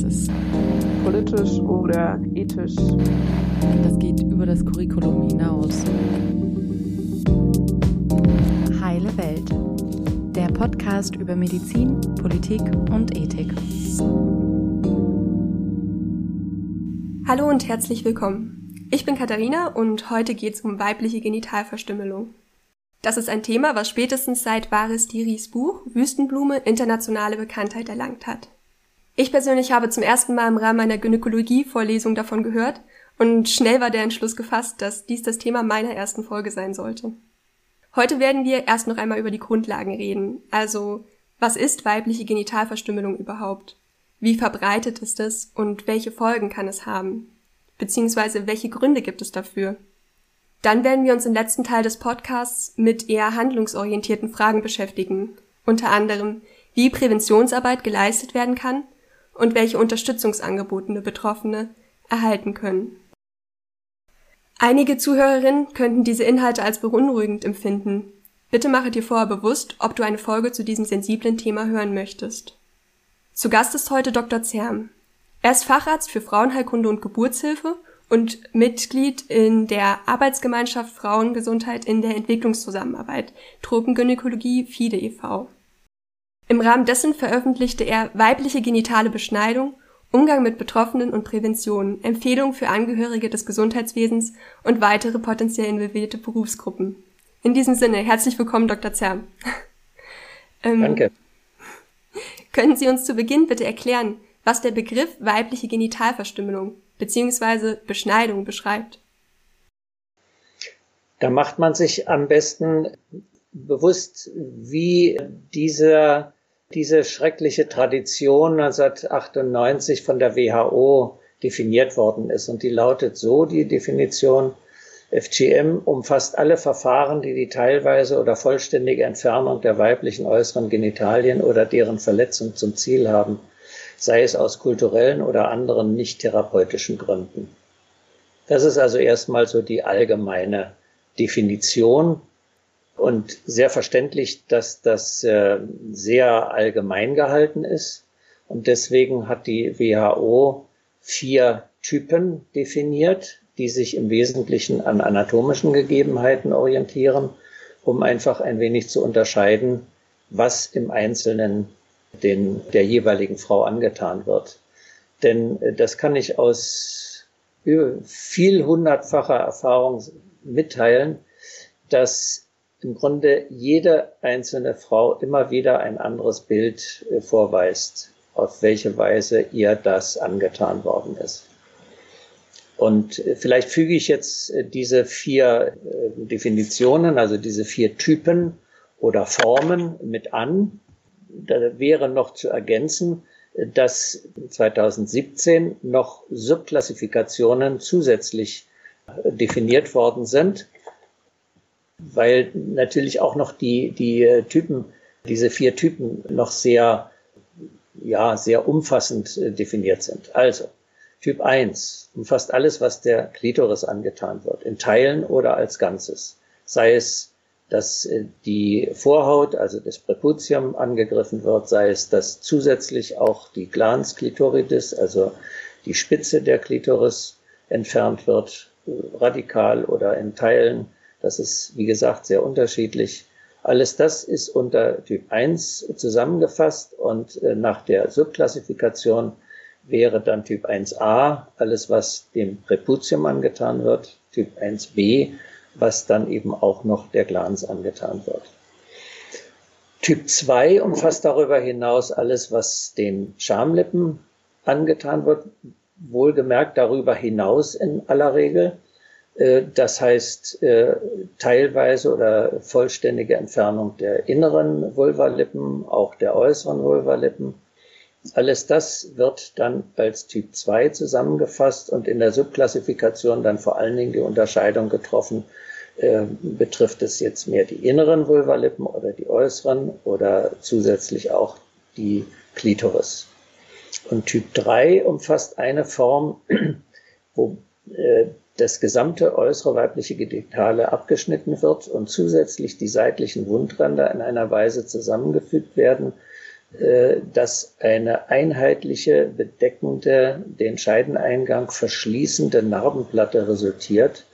Das ist politisch oder ethisch. Das geht über das Curriculum hinaus. Heile Welt. Der Podcast über Medizin, Politik und Ethik. Hallo und herzlich willkommen. Ich bin Katharina und heute geht es um weibliche Genitalverstümmelung. Das ist ein Thema, was spätestens seit Varis Diris Buch Wüstenblume internationale Bekanntheit erlangt hat. Ich persönlich habe zum ersten Mal im Rahmen einer Gynäkologie-Vorlesung davon gehört und schnell war der Entschluss gefasst, dass dies das Thema meiner ersten Folge sein sollte. Heute werden wir erst noch einmal über die Grundlagen reden, also was ist weibliche Genitalverstümmelung überhaupt? Wie verbreitet ist es und welche Folgen kann es haben? Beziehungsweise welche Gründe gibt es dafür? Dann werden wir uns im letzten Teil des Podcasts mit eher handlungsorientierten Fragen beschäftigen, unter anderem, wie Präventionsarbeit geleistet werden kann und welche Unterstützungsangebote Betroffene erhalten können. Einige Zuhörerinnen könnten diese Inhalte als beunruhigend empfinden. Bitte mache dir vorher bewusst, ob du eine Folge zu diesem sensiblen Thema hören möchtest. Zu Gast ist heute Dr. Zerm. Er ist Facharzt für Frauenheilkunde und Geburtshilfe und Mitglied in der Arbeitsgemeinschaft Frauengesundheit in der Entwicklungszusammenarbeit Tropengynäkologie FIDE e.V. Im Rahmen dessen veröffentlichte er Weibliche genitale Beschneidung, Umgang mit Betroffenen und Prävention, Empfehlungen für Angehörige des Gesundheitswesens und weitere potenziell involvierte Berufsgruppen. In diesem Sinne, herzlich willkommen, Dr. Zerm. ähm, Danke. Können Sie uns zu Beginn bitte erklären, was der Begriff weibliche Genitalverstümmelung bzw. Beschneidung beschreibt? Da macht man sich am besten bewusst, wie dieser diese schreckliche Tradition 1998 von der WHO definiert worden ist. Und die lautet so, die Definition, FGM umfasst alle Verfahren, die die teilweise oder vollständige Entfernung der weiblichen äußeren Genitalien oder deren Verletzung zum Ziel haben, sei es aus kulturellen oder anderen nicht therapeutischen Gründen. Das ist also erstmal so die allgemeine Definition und sehr verständlich, dass das äh, sehr allgemein gehalten ist. Und deswegen hat die WHO vier Typen definiert, die sich im Wesentlichen an anatomischen Gegebenheiten orientieren, um einfach ein wenig zu unterscheiden, was im Einzelnen den, der jeweiligen Frau angetan wird. Denn äh, das kann ich aus viel hundertfacher Erfahrung mitteilen, dass im Grunde jede einzelne Frau immer wieder ein anderes Bild äh, vorweist, auf welche Weise ihr das angetan worden ist. Und äh, vielleicht füge ich jetzt äh, diese vier Definitionen, also diese vier Typen oder Formen mit an. Da wäre noch zu ergänzen, dass 2017 noch Subklassifikationen zusätzlich definiert worden sind weil natürlich auch noch die, die Typen, diese vier Typen noch sehr, ja, sehr umfassend äh, definiert sind. Also, Typ 1 umfasst alles, was der Klitoris angetan wird, in Teilen oder als Ganzes. Sei es, dass äh, die Vorhaut, also das Präputium angegriffen wird, sei es, dass zusätzlich auch die Glans clitoridis, also die Spitze der Klitoris entfernt wird, äh, radikal oder in Teilen das ist, wie gesagt, sehr unterschiedlich. Alles das ist unter Typ 1 zusammengefasst und äh, nach der Subklassifikation wäre dann Typ 1a alles, was dem Präputium angetan wird, Typ 1b, was dann eben auch noch der Glans angetan wird. Typ 2 umfasst darüber hinaus alles, was den Schamlippen angetan wird, wohlgemerkt darüber hinaus in aller Regel. Äh, das heißt äh, teilweise oder vollständige Entfernung der inneren Vulvalippen, auch der äußeren Vulvalippen. Alles das wird dann als Typ 2 zusammengefasst und in der Subklassifikation dann vor allen Dingen die Unterscheidung getroffen, äh, betrifft es jetzt mehr die inneren Vulvalippen oder die äußeren oder zusätzlich auch die Klitoris. Und Typ 3 umfasst eine Form, wo äh, das gesamte äußere weibliche Genitale abgeschnitten wird und zusätzlich die seitlichen Wundränder in einer Weise zusammengefügt werden, äh, dass eine einheitliche, bedeckende, den Scheideneingang verschließende Narbenplatte resultiert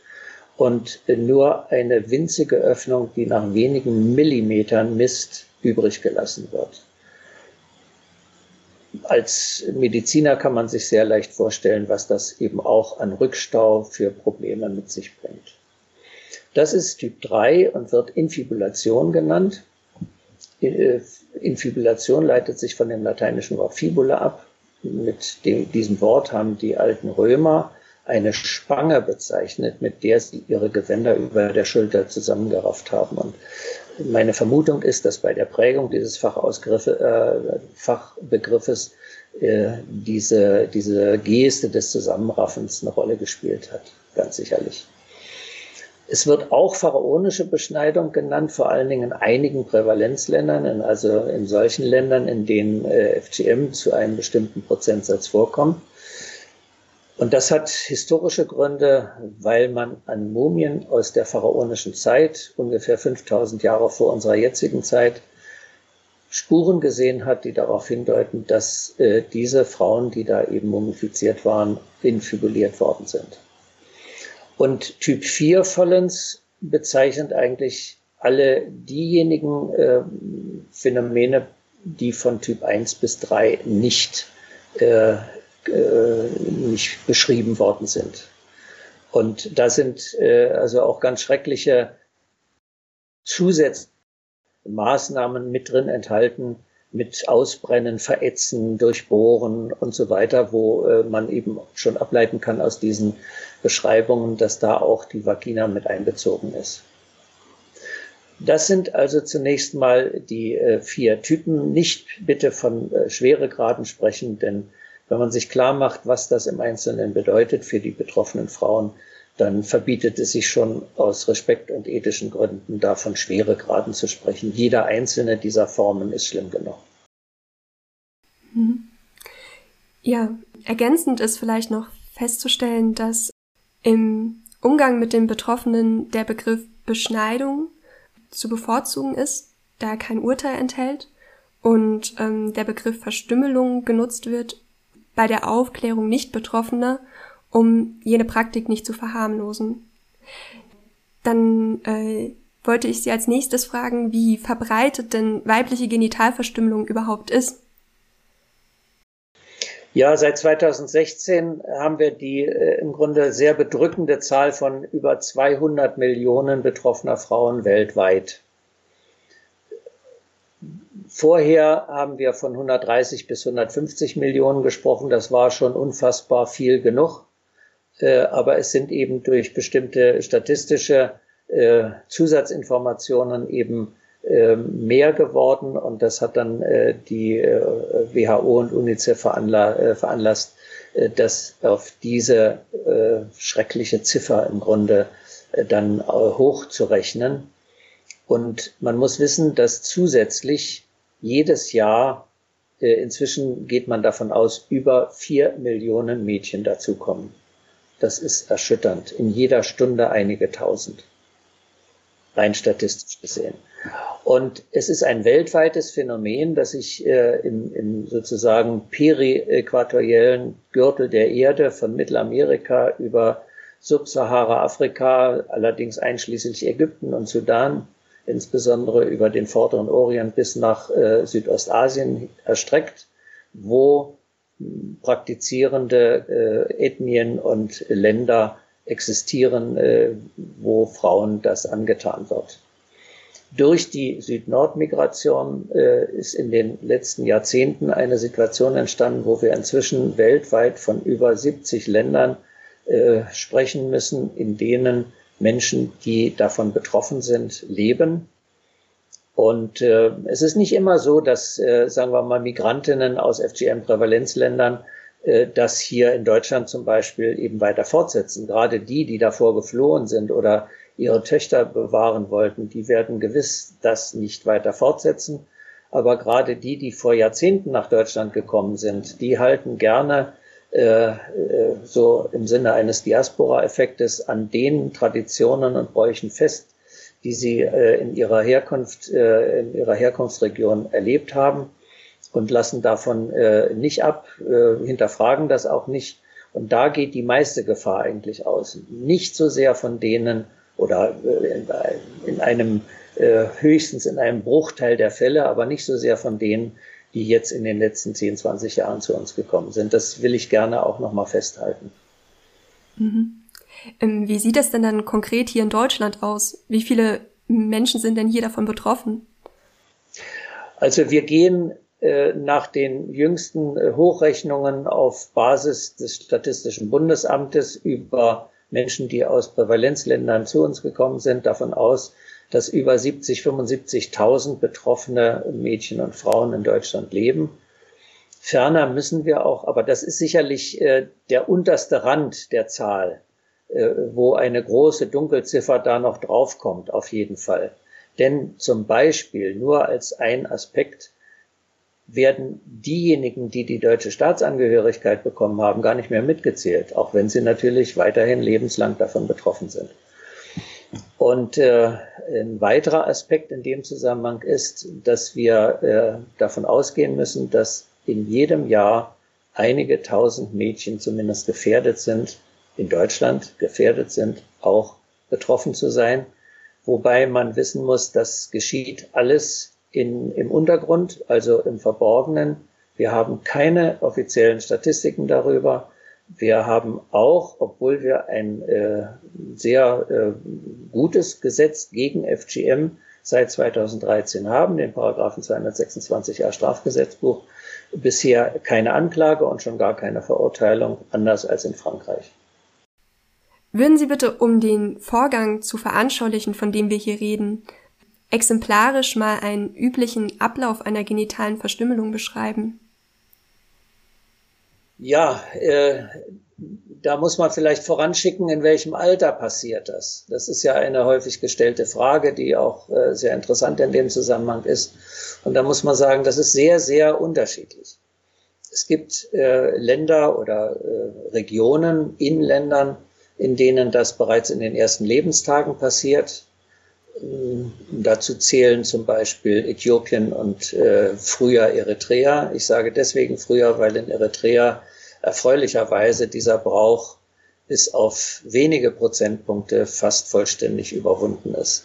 und nur eine winzige Öffnung, die nach wenigen Millimetern misst, übrig gelassen wird. Als Mediziner kann man sich sehr leicht vorstellen, was das eben auch an Rückstau für Probleme mit sich bringt. Das ist Typ 3 und wird Infibulation genannt. Äh, Infibulation leitet sich von dem lateinischen Wort fibula ab. Mit dem, diesem Wort haben die alten Römer eine Spange bezeichnet, mit der sie ihre Gewänder über der Schulter zusammengerafft haben. Und meine Vermutung ist, dass bei der Prägung dieses äh, Fachbegriffes äh, diese, diese Geste des Zusammenraffens eine Rolle gespielt hat, ganz sicherlich. Es wird auch pharaonische Beschneidung genannt, vor allen Dingen in einigen Prävalenzländern, also in solchen Ländern, in denen äh, FGM zu einem bestimmten Prozentsatz vorkommt. Und das hat historische Gründe, weil man an Mumien aus der pharaonischen Zeit, ungefähr 5000 Jahre vor unserer jetzigen Zeit, Spuren gesehen hat, die darauf hindeuten, dass äh, diese Frauen, die da eben mumifiziert waren, infibuliert worden sind. Und Typ 4 Vollens bezeichnet eigentlich alle diejenigen äh, Phänomene, die von Typ 1 bis 3 nicht, äh, äh, nicht beschrieben worden sind. Und da sind äh, also auch ganz schreckliche zusätzliche Maßnahmen mit drin enthalten, mit Ausbrennen, Verätzen, Durchbohren und so weiter, wo äh, man eben schon ableiten kann aus diesen Beschreibungen, dass da auch die Vagina mit einbezogen ist. Das sind also zunächst mal die äh, vier Typen. Nicht bitte von äh, Schweregraden sprechen, denn wenn man sich klar macht, was das im Einzelnen bedeutet für die betroffenen Frauen, dann verbietet es sich schon aus Respekt und ethischen Gründen davon Schweregraden zu sprechen. Jeder einzelne dieser Formen ist schlimm genug. Mhm. Ja, ergänzend ist vielleicht noch festzustellen, dass im Umgang mit den Betroffenen der Begriff Beschneidung zu bevorzugen ist, da er kein Urteil enthält und ähm, der Begriff Verstümmelung genutzt wird bei der Aufklärung nicht Betroffener um jene Praktik nicht zu verharmlosen. Dann äh, wollte ich Sie als nächstes fragen, wie verbreitet denn weibliche Genitalverstümmelung überhaupt ist. Ja, seit 2016 haben wir die äh, im Grunde sehr bedrückende Zahl von über 200 Millionen betroffener Frauen weltweit. Vorher haben wir von 130 bis 150 Millionen gesprochen. Das war schon unfassbar viel genug. Äh, aber es sind eben durch bestimmte statistische äh, Zusatzinformationen eben äh, mehr geworden und das hat dann die WHO und UNICEF veranla veranlasst, das auf diese schreckliche Ziffer im Grunde dann hochzurechnen. Und man muss wissen, dass zusätzlich jedes Jahr inzwischen geht man davon aus, über vier Millionen Mädchen dazukommen. Das ist erschütternd. In jeder Stunde einige tausend. Rein statistisch gesehen. Und es ist ein weltweites Phänomen, das sich äh, im, im sozusagen periäquatoriellen Gürtel der Erde von Mittelamerika über Subsahara-Afrika, allerdings einschließlich Ägypten und Sudan, insbesondere über den vorderen Orient bis nach äh, Südostasien erstreckt, wo praktizierende äh, Ethnien und Länder existieren, äh, wo Frauen das angetan wird. Durch die Süd-Nord-Migration äh, ist in den letzten Jahrzehnten eine Situation entstanden, wo wir inzwischen weltweit von über 70 Ländern äh, sprechen müssen, in denen Menschen, die davon betroffen sind, leben und äh, es ist nicht immer so, dass, äh, sagen wir mal, Migrantinnen aus FGM-Prävalenzländern äh, das hier in Deutschland zum Beispiel eben weiter fortsetzen. Gerade die, die davor geflohen sind oder ihre Töchter bewahren wollten, die werden gewiss das nicht weiter fortsetzen. Aber gerade die, die vor Jahrzehnten nach Deutschland gekommen sind, die halten gerne so im Sinne eines Diaspora-Effektes an den Traditionen und Bräuchen fest, die sie äh, in ihrer Herkunft, äh, in ihrer Herkunftsregion erlebt haben. und lassen davon äh, nicht ab, äh, hinterfragen das auch nicht. Und da geht die meiste Gefahr eigentlich aus. Nicht so sehr von denen oder äh, in einem äh, höchstens in einem Bruchteil der Fälle, aber nicht so sehr von denen, die jetzt in den letzten 10, 20 Jahren zu uns gekommen sind. Das will ich gerne auch nochmal festhalten. Mhm. Ähm, wie sieht das denn dann konkret hier in Deutschland aus? Wie viele Menschen sind denn hier davon betroffen? Also wir gehen äh, nach den jüngsten äh, Hochrechnungen auf Basis des Statistischen Bundesamtes über Menschen, die aus Prävalenzländern zu uns gekommen sind, davon aus, dass über 70, 75.000 betroffene Mädchen und Frauen in Deutschland leben. Ferner müssen wir auch, aber das ist sicherlich äh, der unterste Rand der Zahl, äh, wo eine große Dunkelziffer da noch draufkommt, auf jeden Fall. Denn zum Beispiel nur als ein Aspekt werden diejenigen, die die deutsche Staatsangehörigkeit bekommen haben, gar nicht mehr mitgezählt, auch wenn sie natürlich weiterhin lebenslang davon betroffen sind. Und äh, ein weiterer Aspekt in dem Zusammenhang ist, dass wir äh, davon ausgehen müssen, dass in jedem Jahr einige tausend Mädchen zumindest gefährdet sind, in Deutschland gefährdet sind, auch betroffen zu sein. Wobei man wissen muss, das geschieht alles in, im Untergrund, also im Verborgenen. Wir haben keine offiziellen Statistiken darüber. Wir haben auch, obwohl wir ein äh, sehr äh, gutes Gesetz gegen FGM seit 2013 haben, den Paragraphen 226a Strafgesetzbuch, bisher keine Anklage und schon gar keine Verurteilung, anders als in Frankreich. Würden Sie bitte, um den Vorgang zu veranschaulichen, von dem wir hier reden, exemplarisch mal einen üblichen Ablauf einer genitalen Verstümmelung beschreiben? Ja, äh, da muss man vielleicht voranschicken, in welchem Alter passiert das. Das ist ja eine häufig gestellte Frage, die auch äh, sehr interessant in dem Zusammenhang ist. Und da muss man sagen, das ist sehr, sehr unterschiedlich. Es gibt äh, Länder oder äh, Regionen in Ländern, in denen das bereits in den ersten Lebenstagen passiert. Dazu zählen zum Beispiel Äthiopien und äh, früher Eritrea. Ich sage deswegen früher, weil in Eritrea erfreulicherweise dieser Brauch bis auf wenige Prozentpunkte fast vollständig überwunden ist.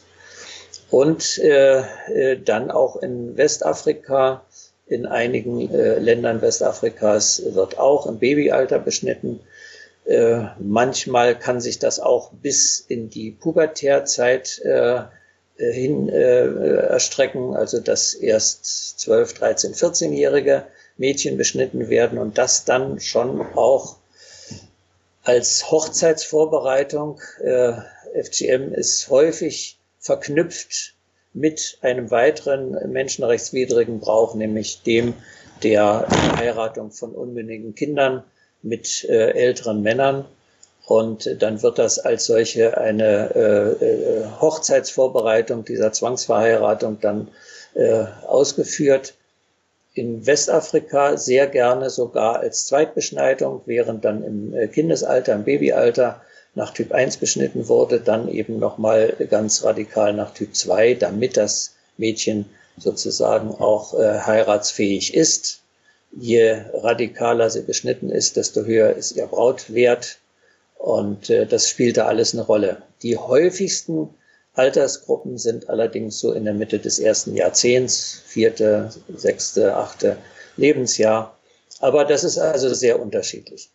Und äh, äh, dann auch in Westafrika, in einigen äh, Ländern Westafrikas wird auch im Babyalter beschnitten. Äh, manchmal kann sich das auch bis in die Pubertärzeit äh, hin äh, erstrecken, also dass erst 12, 13, 14-jährige Mädchen beschnitten werden und das dann schon auch als Hochzeitsvorbereitung. Äh, FGM ist häufig verknüpft mit einem weiteren menschenrechtswidrigen Brauch, nämlich dem der Heiratung von unmündigen Kindern mit äh, älteren Männern. Und dann wird das als solche eine äh, äh, Hochzeitsvorbereitung dieser Zwangsverheiratung dann äh, ausgeführt. In Westafrika sehr gerne sogar als Zweitbeschneidung, während dann im äh, Kindesalter, im Babyalter nach Typ 1 beschnitten wurde, dann eben nochmal ganz radikal nach Typ 2, damit das Mädchen sozusagen auch äh, heiratsfähig ist. Je radikaler sie beschnitten ist, desto höher ist ihr Brautwert und äh, das spielte alles eine Rolle. Die häufigsten Altersgruppen sind allerdings so in der Mitte des ersten Jahrzehnts, vierte, sechste, achte Lebensjahr. Aber das ist also sehr unterschiedlich.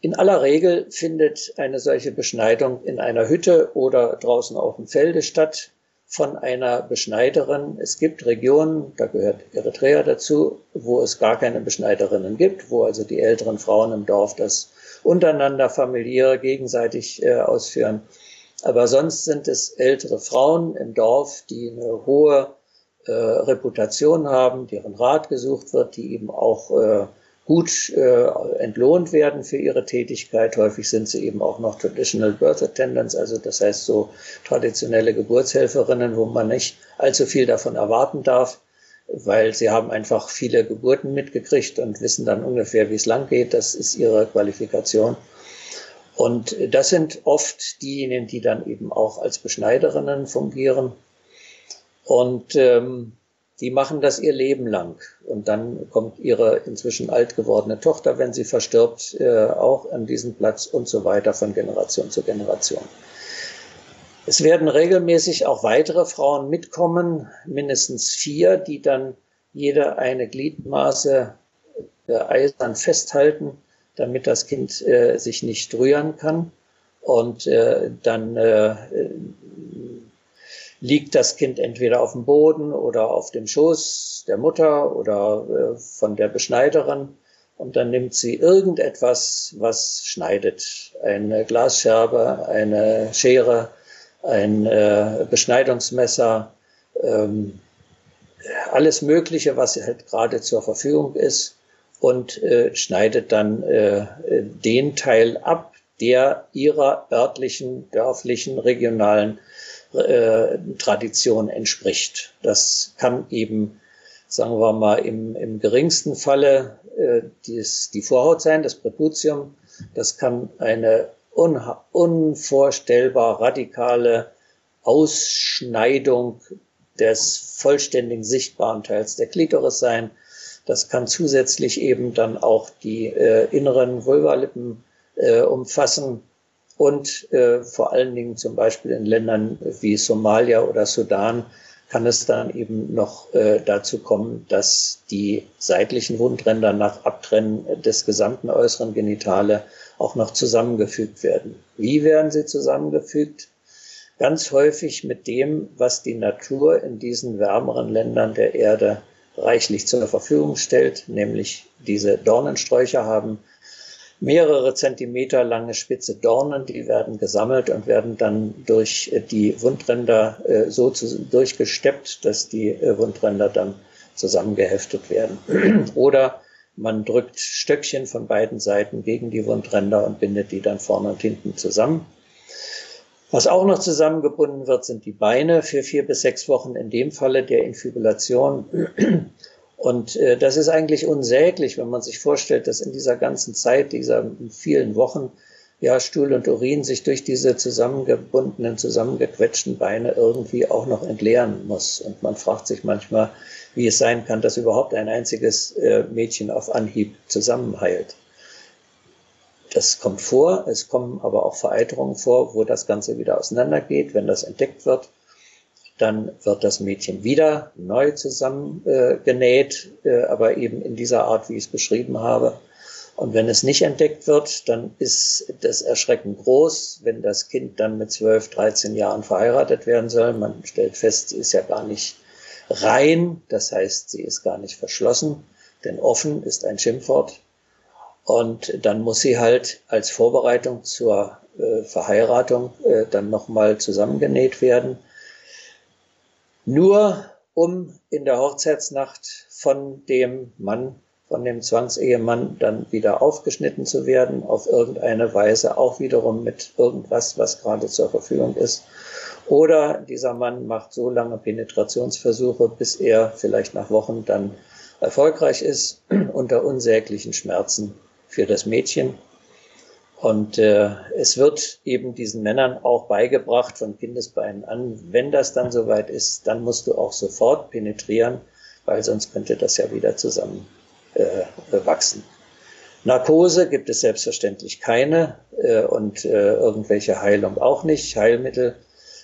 In aller Regel findet eine solche Beschneidung in einer Hütte oder draußen auf dem Felde statt von einer Beschneiderin. Es gibt Regionen, da gehört Eritrea dazu, wo es gar keine Beschneiderinnen gibt, wo also die älteren Frauen im Dorf das untereinander familiäre gegenseitig äh, ausführen. Aber sonst sind es ältere Frauen im Dorf, die eine hohe äh, Reputation haben, deren Rat gesucht wird, die eben auch äh, gut äh, entlohnt werden für ihre Tätigkeit. Häufig sind sie eben auch noch Traditional Birth Attendants, also das heißt so traditionelle Geburtshelferinnen, wo man nicht allzu viel davon erwarten darf weil sie haben einfach viele Geburten mitgekriegt und wissen dann ungefähr, wie es lang geht. Das ist ihre Qualifikation. Und das sind oft diejenigen, die dann eben auch als Beschneiderinnen fungieren. Und ähm, die machen das ihr Leben lang. Und dann kommt ihre inzwischen alt gewordene Tochter, wenn sie verstirbt, äh, auch an diesen Platz und so weiter von Generation zu Generation. Es werden regelmäßig auch weitere Frauen mitkommen, mindestens vier, die dann jede eine Gliedmaße eisern festhalten, damit das Kind äh, sich nicht rühren kann. Und äh, dann äh, liegt das Kind entweder auf dem Boden oder auf dem Schoß der Mutter oder äh, von der Beschneiderin. Und dann nimmt sie irgendetwas, was schneidet. Eine Glasscherbe, eine Schere, ein äh, Beschneidungsmesser, ähm, alles Mögliche, was halt gerade zur Verfügung ist und äh, schneidet dann äh, den Teil ab, der ihrer örtlichen, dörflichen, regionalen äh, Tradition entspricht. Das kann eben, sagen wir mal, im, im geringsten Falle äh, dies, die Vorhaut sein, das Präputium. Das kann eine unvorstellbar radikale Ausschneidung des vollständigen sichtbaren Teils der Klitoris sein. Das kann zusätzlich eben dann auch die äh, inneren Vulvalippen äh, umfassen und äh, vor allen Dingen zum Beispiel in Ländern wie Somalia oder Sudan kann es dann eben noch äh, dazu kommen, dass die seitlichen Wundränder nach Abtrennen des gesamten äußeren Genitale auch noch zusammengefügt werden. Wie werden sie zusammengefügt? Ganz häufig mit dem, was die Natur in diesen wärmeren Ländern der Erde reichlich zur Verfügung stellt, nämlich diese Dornensträucher haben mehrere Zentimeter lange spitze Dornen, die werden gesammelt und werden dann durch äh, die Wundränder äh, so zu, durchgesteppt, dass die äh, Wundränder dann zusammengeheftet werden. Oder man drückt Stöckchen von beiden Seiten gegen die Wundränder und bindet die dann vorne und hinten zusammen. Was auch noch zusammengebunden wird, sind die Beine für vier bis sechs Wochen in dem Falle der Infibulation. Und äh, das ist eigentlich unsäglich, wenn man sich vorstellt, dass in dieser ganzen Zeit, dieser vielen Wochen, ja, Stuhl und Urin sich durch diese zusammengebundenen, zusammengequetschten Beine irgendwie auch noch entleeren muss. Und man fragt sich manchmal, wie es sein kann, dass überhaupt ein einziges äh, Mädchen auf Anhieb zusammenheilt. Das kommt vor, es kommen aber auch Vereiterungen vor, wo das Ganze wieder auseinandergeht, wenn das entdeckt wird. Dann wird das Mädchen wieder neu zusammengenäht, äh, äh, aber eben in dieser Art, wie ich es beschrieben habe. Und wenn es nicht entdeckt wird, dann ist das Erschrecken groß, wenn das Kind dann mit 12, 13 Jahren verheiratet werden soll. Man stellt fest, sie ist ja gar nicht rein, das heißt, sie ist gar nicht verschlossen, denn offen ist ein Schimpfwort. Und dann muss sie halt als Vorbereitung zur äh, Verheiratung äh, dann nochmal zusammengenäht werden nur um in der Hochzeitsnacht von dem Mann, von dem Zwangsehemann dann wieder aufgeschnitten zu werden, auf irgendeine Weise, auch wiederum mit irgendwas, was gerade zur Verfügung ist. Oder dieser Mann macht so lange Penetrationsversuche, bis er vielleicht nach Wochen dann erfolgreich ist, unter unsäglichen Schmerzen für das Mädchen und äh, es wird eben diesen Männern auch beigebracht von Kindesbeinen an, wenn das dann soweit ist, dann musst du auch sofort penetrieren, weil sonst könnte das ja wieder zusammen äh. Narkose gibt es selbstverständlich keine äh, und äh, irgendwelche Heilung auch nicht, Heilmittel.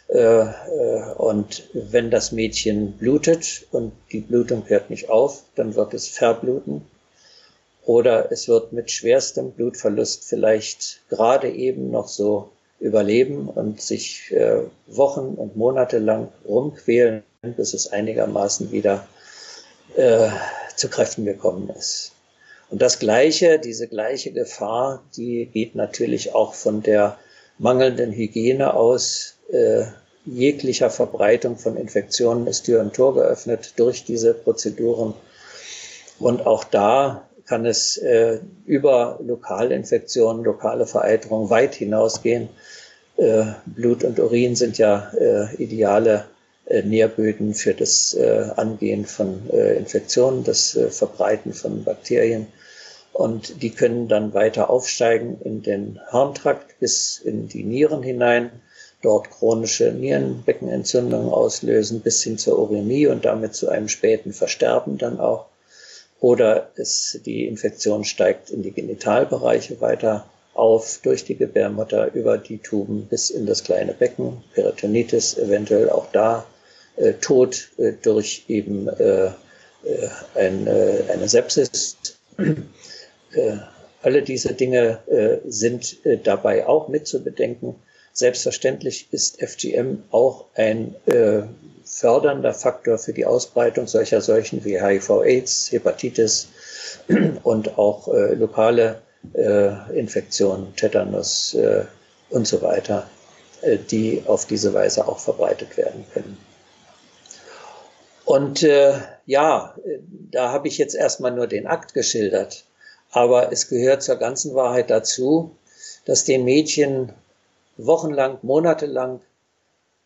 Äh, äh, und wenn das Mädchen blutet und die Blutung hört nicht auf, dann wird es verbluten oder es wird mit schwerstem Blutverlust vielleicht gerade eben noch so überleben und sich äh, Wochen und Monate lang rumquälen, bis es einigermaßen wieder äh, zu Kräften gekommen ist. Und das Gleiche, diese gleiche Gefahr, die geht natürlich auch von der mangelnden Hygiene aus. Äh, jeglicher Verbreitung von Infektionen ist Tür und Tor geöffnet durch diese Prozeduren. Und auch da kann es äh, über Lokalinfektionen, lokale Vereiterung weit hinausgehen. Äh, Blut und Urin sind ja äh, ideale äh, Nährböden für das äh, Angehen von äh, Infektionen, das Verbreiten von Bakterien. Und die können dann weiter aufsteigen in den Harntrakt bis in die Nieren hinein. dort chronische Nierenbeckenentzündungen auslösen bis hin zur Urämie und damit zu einem späten Versterben dann auch. Oder es, die Infektion steigt in die Genitalbereiche weiter auf durch die Gebärmutter über die Tuben bis in das kleine Becken, Peritonitis eventuell auch da, äh, Tod äh, durch eben äh, äh ein, äh, eine Sepsis. Äh, alle diese Dinge sind dabei auch mit zu bedenken. Selbstverständlich ist FGM auch ein fördernder Faktor für die Ausbreitung solcher Seuchen wie HIV-Aids, Hepatitis und auch lokale äh, Infektionen, Tetanus äh, und so weiter, äh, die auf diese Weise auch verbreitet werden können. Und äh, ja, da habe ich jetzt erstmal nur den Akt geschildert, aber es gehört zur ganzen Wahrheit dazu, dass den Mädchen wochenlang, monatelang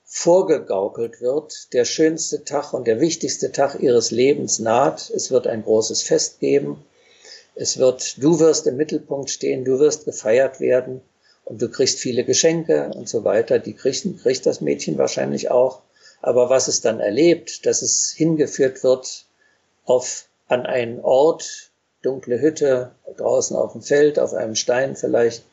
vorgegaukelt wird, der schönste Tag und der wichtigste Tag ihres Lebens naht. Es wird ein großes Fest geben es wird, du wirst im Mittelpunkt stehen, du wirst gefeiert werden und du kriegst viele Geschenke und so weiter. Die kriegt, kriegt das Mädchen wahrscheinlich auch. Aber was es dann erlebt, dass es hingeführt wird auf, an einen Ort, dunkle Hütte, draußen auf dem Feld, auf einem Stein vielleicht,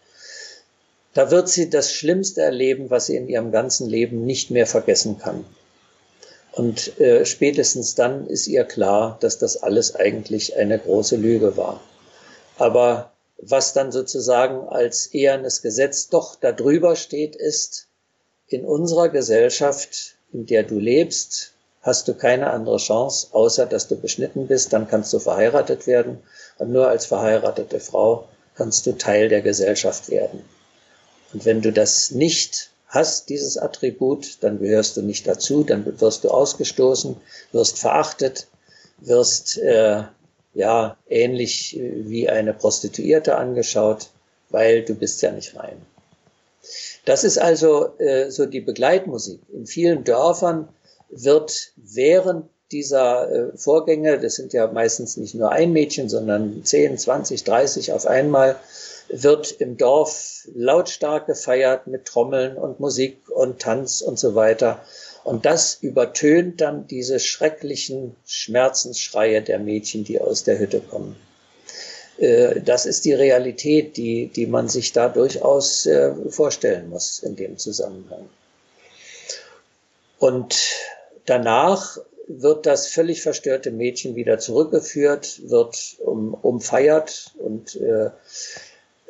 da wird sie das Schlimmste erleben, was sie in ihrem ganzen Leben nicht mehr vergessen kann. Und äh, spätestens dann ist ihr klar, dass das alles eigentlich eine große Lüge war. Aber was dann sozusagen als ehernes Gesetz doch darüber steht, ist, in unserer Gesellschaft, in der du lebst, hast du keine andere Chance, außer dass du beschnitten bist, dann kannst du verheiratet werden und nur als verheiratete Frau kannst du Teil der Gesellschaft werden. Und wenn du das nicht hast, dieses Attribut, dann gehörst du nicht dazu, dann wirst du ausgestoßen, wirst verachtet, wirst äh, ja ähnlich wie eine Prostituierte angeschaut, weil du bist ja nicht rein. Das ist also äh, so die Begleitmusik. In vielen Dörfern wird während dieser äh, Vorgänge, das sind ja meistens nicht nur ein Mädchen, sondern 10, 20, 30 auf einmal, wird im Dorf lautstark gefeiert mit Trommeln und Musik und Tanz und so weiter. Und das übertönt dann diese schrecklichen Schmerzensschreie der Mädchen, die aus der Hütte kommen. Äh, das ist die Realität, die, die man sich da durchaus äh, vorstellen muss in dem Zusammenhang. Und danach wird das völlig verstörte Mädchen wieder zurückgeführt, wird um, umfeiert und äh,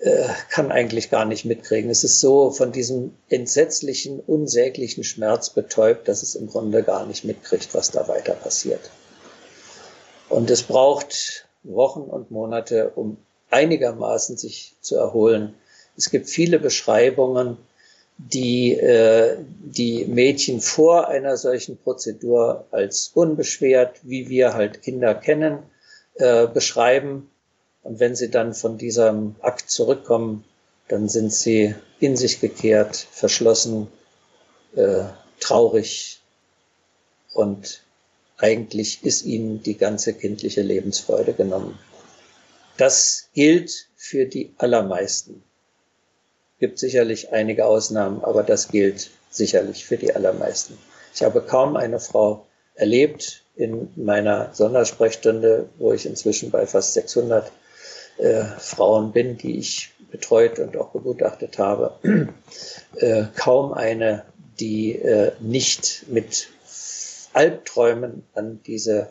äh, kann eigentlich gar nicht mitkriegen. Es ist so von diesem entsetzlichen, unsäglichen Schmerz betäubt, dass es im Grunde gar nicht mitkriegt, was da weiter passiert. Und es braucht Wochen und Monate, um einigermaßen sich zu erholen. Es gibt viele Beschreibungen, die äh, die Mädchen vor einer solchen Prozedur als unbeschwert, wie wir halt Kinder kennen, äh, beschreiben. Und wenn sie dann von diesem Akt zurückkommen, dann sind sie in sich gekehrt, verschlossen, äh, traurig und eigentlich ist ihnen die ganze kindliche Lebensfreude genommen. Das gilt für die allermeisten. Gibt sicherlich einige Ausnahmen, aber das gilt sicherlich für die allermeisten. Ich habe kaum eine Frau erlebt in meiner Sondersprechstunde, wo ich inzwischen bei fast 600 äh, Frauen bin, die ich betreut und auch begutachtet habe, äh, kaum eine, die äh, nicht mit Albträumen an diese,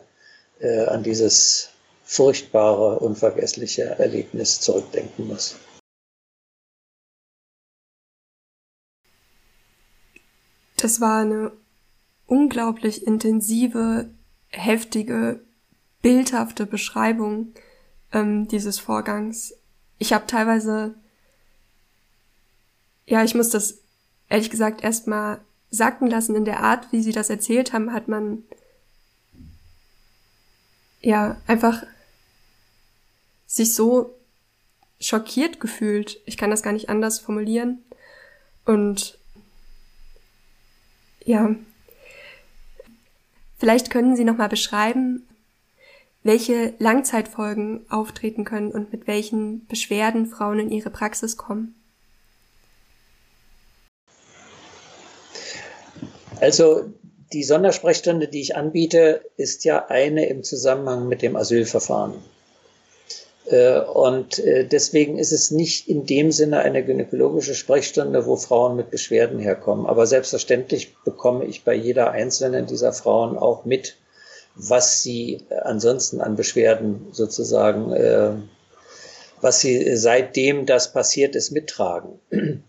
äh, an dieses furchtbare, unvergessliche Erlebnis zurückdenken muss. Das war eine unglaublich intensive, heftige, bildhafte Beschreibung ähm, dieses Vorgangs. Ich habe teilweise, ja, ich muss das ehrlich gesagt erstmal sacken lassen. In der Art, wie sie das erzählt haben, hat man ja einfach sich so schockiert gefühlt. Ich kann das gar nicht anders formulieren. Und ja, vielleicht können Sie noch mal beschreiben, welche Langzeitfolgen auftreten können und mit welchen Beschwerden Frauen in ihre Praxis kommen. Also die Sondersprechstunde, die ich anbiete, ist ja eine im Zusammenhang mit dem Asylverfahren. Äh, und äh, deswegen ist es nicht in dem Sinne eine gynäkologische Sprechstunde, wo Frauen mit Beschwerden herkommen. Aber selbstverständlich bekomme ich bei jeder einzelnen dieser Frauen auch mit, was sie ansonsten an Beschwerden sozusagen, äh, was sie seitdem das passiert ist, mittragen.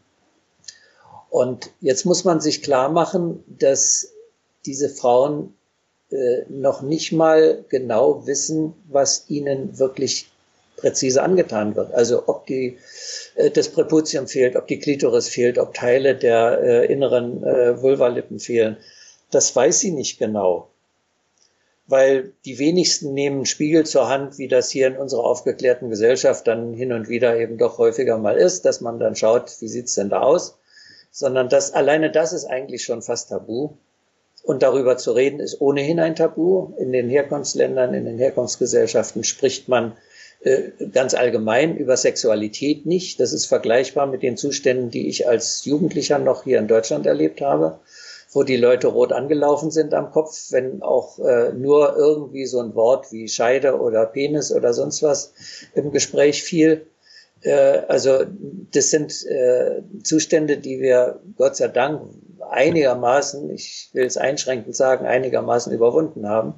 Und jetzt muss man sich klar machen, dass diese Frauen noch nicht mal genau wissen, was ihnen wirklich präzise angetan wird. Also ob die, äh, das Präputium fehlt, ob die Klitoris fehlt, ob Teile der äh, inneren äh, Vulvalippen fehlen, das weiß sie nicht genau. Weil die wenigsten nehmen Spiegel zur Hand, wie das hier in unserer aufgeklärten Gesellschaft dann hin und wieder eben doch häufiger mal ist, dass man dann schaut, wie sieht's denn da aus? Sondern das, alleine das ist eigentlich schon fast tabu. Und darüber zu reden ist ohnehin ein Tabu. In den Herkunftsländern, in den Herkunftsgesellschaften spricht man äh, ganz allgemein über Sexualität nicht. Das ist vergleichbar mit den Zuständen, die ich als Jugendlicher noch hier in Deutschland erlebt habe, wo die Leute rot angelaufen sind am Kopf, wenn auch äh, nur irgendwie so ein Wort wie Scheide oder Penis oder sonst was im Gespräch fiel. Äh, also das sind äh, Zustände, die wir Gott sei Dank einigermaßen, ich will es einschränkend sagen, einigermaßen überwunden haben.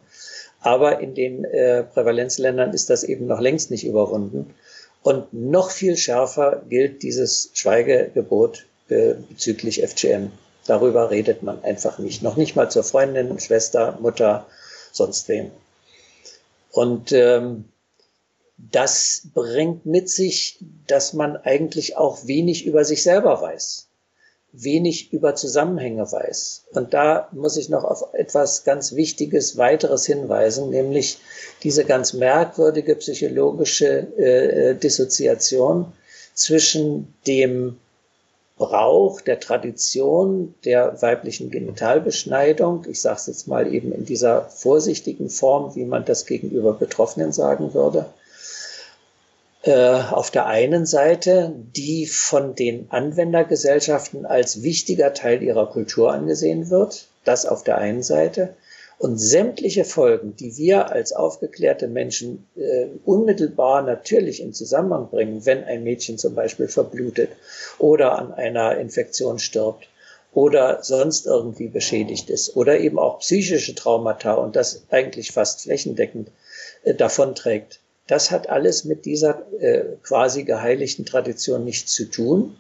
Aber in den äh, Prävalenzländern ist das eben noch längst nicht überwunden. Und noch viel schärfer gilt dieses Schweigegebot äh, bezüglich FGM. Darüber redet man einfach nicht. Noch nicht mal zur Freundin, Schwester, Mutter, sonst wem. Und ähm, das bringt mit sich, dass man eigentlich auch wenig über sich selber weiß wenig über Zusammenhänge weiß. Und da muss ich noch auf etwas ganz Wichtiges weiteres hinweisen, nämlich diese ganz merkwürdige psychologische äh, Dissoziation zwischen dem Brauch der Tradition der weiblichen Genitalbeschneidung, ich sage es jetzt mal eben in dieser vorsichtigen Form, wie man das gegenüber Betroffenen sagen würde, äh, auf der einen Seite, die von den Anwendergesellschaften als wichtiger Teil ihrer Kultur angesehen wird, das auf der einen Seite, und sämtliche Folgen, die wir als aufgeklärte Menschen äh, unmittelbar natürlich in Zusammenhang bringen, wenn ein Mädchen zum Beispiel verblutet oder an einer Infektion stirbt oder sonst irgendwie beschädigt ist oder eben auch psychische Traumata und das eigentlich fast flächendeckend äh, davonträgt. Das hat alles mit dieser äh, quasi geheiligten Tradition nichts zu tun,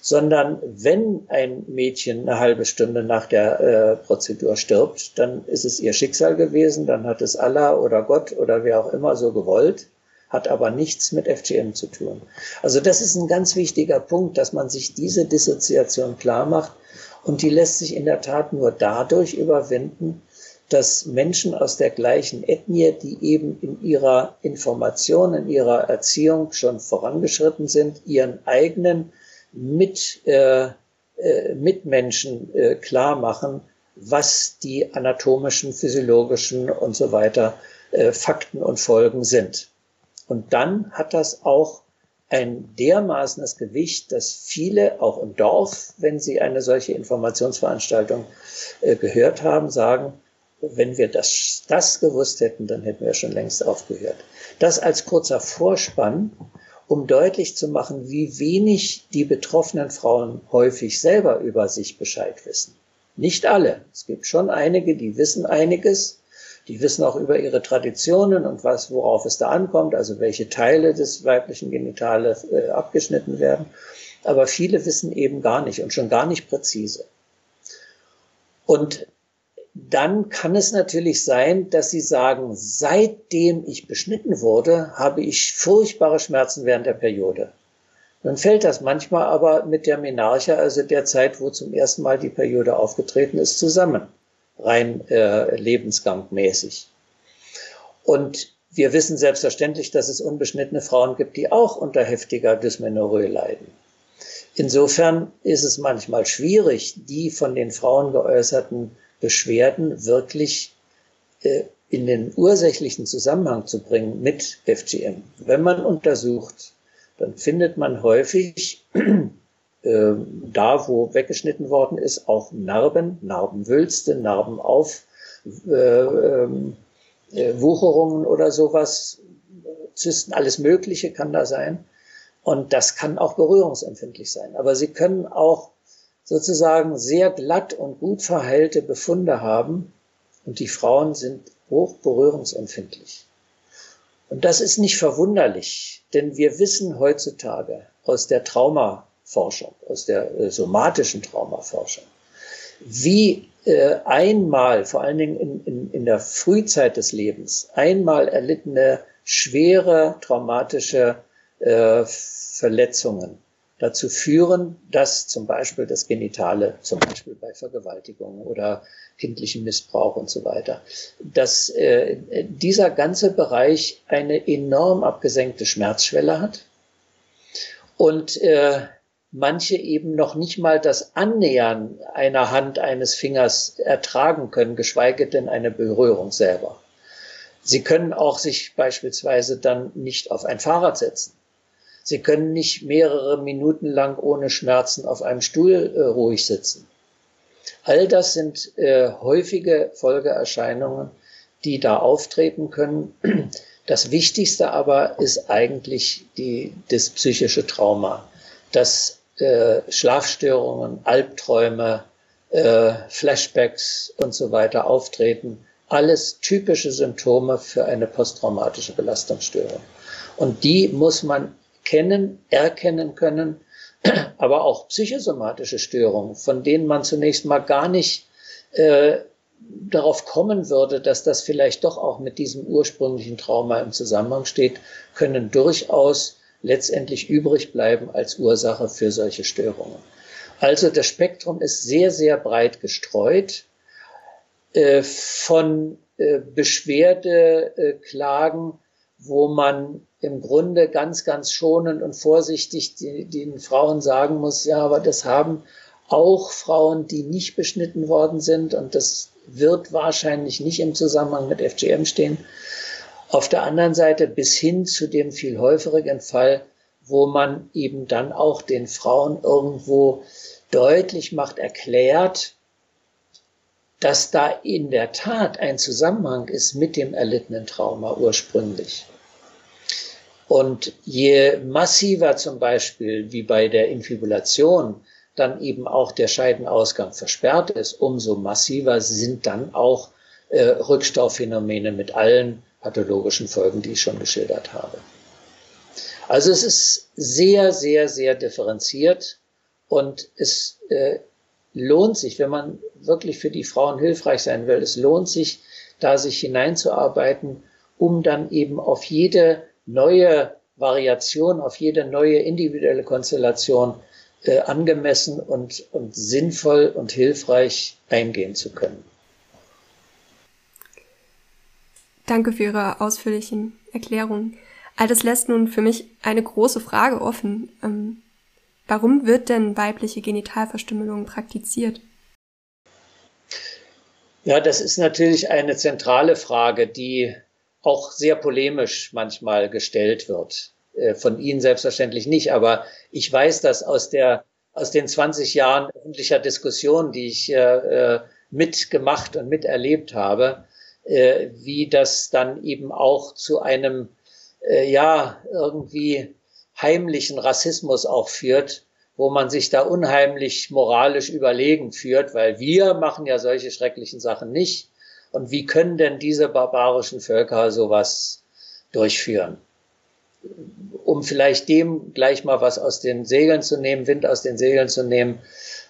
sondern wenn ein Mädchen eine halbe Stunde nach der äh, Prozedur stirbt, dann ist es ihr Schicksal gewesen, dann hat es Allah oder Gott oder wer auch immer so gewollt, hat aber nichts mit FGM zu tun. Also das ist ein ganz wichtiger Punkt, dass man sich diese Dissoziation klar macht und die lässt sich in der Tat nur dadurch überwinden, dass Menschen aus der gleichen Ethnie, die eben in ihrer Information, in ihrer Erziehung schon vorangeschritten sind, ihren eigenen Mit, äh, äh, Mitmenschen äh, klar machen, was die anatomischen, physiologischen und so weiter äh, Fakten und Folgen sind. Und dann hat das auch ein dermaßenes Gewicht, dass viele auch im Dorf, wenn sie eine solche Informationsveranstaltung äh, gehört haben, sagen, wenn wir das, das gewusst hätten, dann hätten wir schon längst aufgehört. Das als kurzer Vorspann, um deutlich zu machen, wie wenig die betroffenen Frauen häufig selber über sich Bescheid wissen. Nicht alle. Es gibt schon einige, die wissen einiges. Die wissen auch über ihre Traditionen und was, worauf es da ankommt, also welche Teile des weiblichen Genitales äh, abgeschnitten werden. Aber viele wissen eben gar nicht und schon gar nicht präzise. Und dann kann es natürlich sein, dass Sie sagen, seitdem ich beschnitten wurde, habe ich furchtbare Schmerzen während der Periode. Dann fällt das manchmal aber mit der Menarche, also der Zeit, wo zum ersten Mal die Periode aufgetreten ist, zusammen, rein äh, lebensgangmäßig. Und wir wissen selbstverständlich, dass es unbeschnittene Frauen gibt, die auch unter heftiger Dysmenorrhoe leiden. Insofern ist es manchmal schwierig, die von den Frauen geäußerten Beschwerden wirklich äh, in den ursächlichen Zusammenhang zu bringen mit FGM. Wenn man untersucht, dann findet man häufig äh, da, wo weggeschnitten worden ist, auch Narben, Narbenwülste, Narbenauf, äh, ähm, äh, oder sowas, Zysten, alles Mögliche kann da sein. Und das kann auch berührungsempfindlich sein. Aber sie können auch sozusagen sehr glatt und gut verheilte Befunde haben. Und die Frauen sind hoch berührungsempfindlich. Und das ist nicht verwunderlich, denn wir wissen heutzutage aus der Traumaforschung, aus der äh, somatischen Traumaforschung, wie äh, einmal, vor allen Dingen in, in, in der Frühzeit des Lebens, einmal erlittene schwere traumatische äh, Verletzungen dazu führen, dass zum Beispiel das Genitale, zum Beispiel bei Vergewaltigung oder kindlichem Missbrauch und so weiter, dass äh, dieser ganze Bereich eine enorm abgesenkte Schmerzschwelle hat und äh, manche eben noch nicht mal das Annähern einer Hand, eines Fingers ertragen können, geschweige denn eine Berührung selber. Sie können auch sich beispielsweise dann nicht auf ein Fahrrad setzen. Sie können nicht mehrere Minuten lang ohne Schmerzen auf einem Stuhl äh, ruhig sitzen. All das sind äh, häufige Folgeerscheinungen, die da auftreten können. Das Wichtigste aber ist eigentlich die, das psychische Trauma, dass äh, Schlafstörungen, Albträume, äh, Flashbacks und so weiter auftreten. Alles typische Symptome für eine posttraumatische Belastungsstörung. Und die muss man kennen, erkennen können, aber auch psychosomatische Störungen, von denen man zunächst mal gar nicht äh, darauf kommen würde, dass das vielleicht doch auch mit diesem ursprünglichen Trauma im Zusammenhang steht, können durchaus letztendlich übrig bleiben als Ursache für solche Störungen. Also das Spektrum ist sehr, sehr breit gestreut äh, von äh, Beschwerdeklagen, wo man im Grunde ganz, ganz schonend und vorsichtig den Frauen sagen muss, ja, aber das haben auch Frauen, die nicht beschnitten worden sind und das wird wahrscheinlich nicht im Zusammenhang mit FGM stehen. Auf der anderen Seite bis hin zu dem viel häufigeren Fall, wo man eben dann auch den Frauen irgendwo deutlich macht, erklärt, dass da in der Tat ein Zusammenhang ist mit dem erlittenen Trauma ursprünglich. Und je massiver zum Beispiel, wie bei der Infibulation, dann eben auch der Scheidenausgang versperrt ist, umso massiver sind dann auch äh, Rückstauphänomene mit allen pathologischen Folgen, die ich schon geschildert habe. Also es ist sehr, sehr, sehr differenziert und es äh, lohnt sich, wenn man wirklich für die Frauen hilfreich sein will, es lohnt sich, da sich hineinzuarbeiten, um dann eben auf jede neue Variation, auf jede neue individuelle Konstellation äh, angemessen und, und sinnvoll und hilfreich eingehen zu können. Danke für Ihre ausführlichen Erklärungen. All das lässt nun für mich eine große Frage offen. Ähm, warum wird denn weibliche Genitalverstümmelung praktiziert? Ja, das ist natürlich eine zentrale Frage, die auch sehr polemisch manchmal gestellt wird. Äh, von Ihnen selbstverständlich nicht, aber ich weiß das aus der aus den 20 Jahren öffentlicher Diskussion, die ich äh, mitgemacht und miterlebt habe, äh, wie das dann eben auch zu einem äh, ja irgendwie heimlichen Rassismus auch führt, wo man sich da unheimlich moralisch überlegen führt, weil wir machen ja solche schrecklichen Sachen nicht und wie können denn diese barbarischen Völker sowas durchführen? Um vielleicht dem gleich mal was aus den Segeln zu nehmen, Wind aus den Segeln zu nehmen.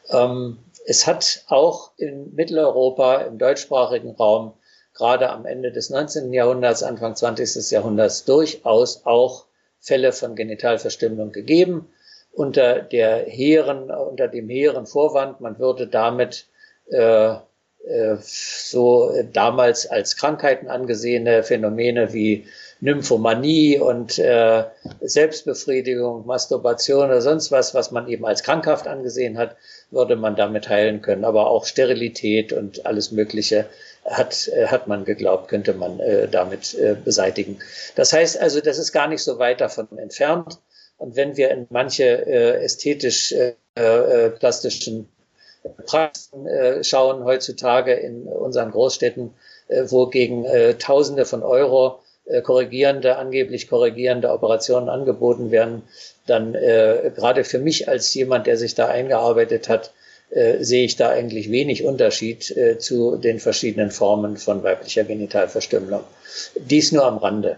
Ähm, es hat auch in Mitteleuropa, im deutschsprachigen Raum, gerade am Ende des 19. Jahrhunderts, Anfang 20. Jahrhunderts durchaus auch Fälle von Genitalverstümmelung gegeben unter der hehren, unter dem hehren Vorwand, man würde damit äh, äh, so damals als Krankheiten angesehene Phänomene wie Nymphomanie und äh, Selbstbefriedigung, Masturbation oder sonst was, was man eben als krankhaft angesehen hat, würde man damit heilen können. Aber auch Sterilität und alles Mögliche hat, äh, hat man geglaubt, könnte man äh, damit äh, beseitigen. Das heißt also, das ist gar nicht so weit davon entfernt. Und wenn wir in manche äh, ästhetisch äh, äh, plastischen Praxen äh, schauen heutzutage in unseren Großstädten, äh, wo gegen äh, Tausende von Euro korrigierende, angeblich korrigierende Operationen angeboten werden, dann äh, gerade für mich als jemand, der sich da eingearbeitet hat, äh, sehe ich da eigentlich wenig Unterschied äh, zu den verschiedenen Formen von weiblicher Genitalverstümmelung. Dies nur am Rande.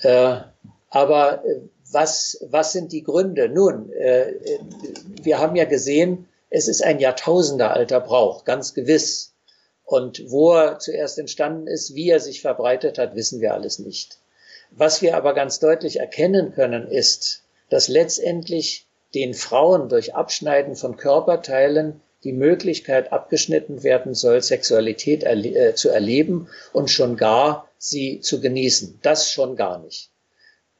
Äh, aber äh, was, was sind die Gründe? Nun, äh, wir haben ja gesehen, es ist ein Jahrtausendealter Brauch, ganz gewiss. Und wo er zuerst entstanden ist, wie er sich verbreitet hat, wissen wir alles nicht. Was wir aber ganz deutlich erkennen können, ist, dass letztendlich den Frauen durch Abschneiden von Körperteilen die Möglichkeit abgeschnitten werden soll, Sexualität erle äh, zu erleben und schon gar sie zu genießen. Das schon gar nicht.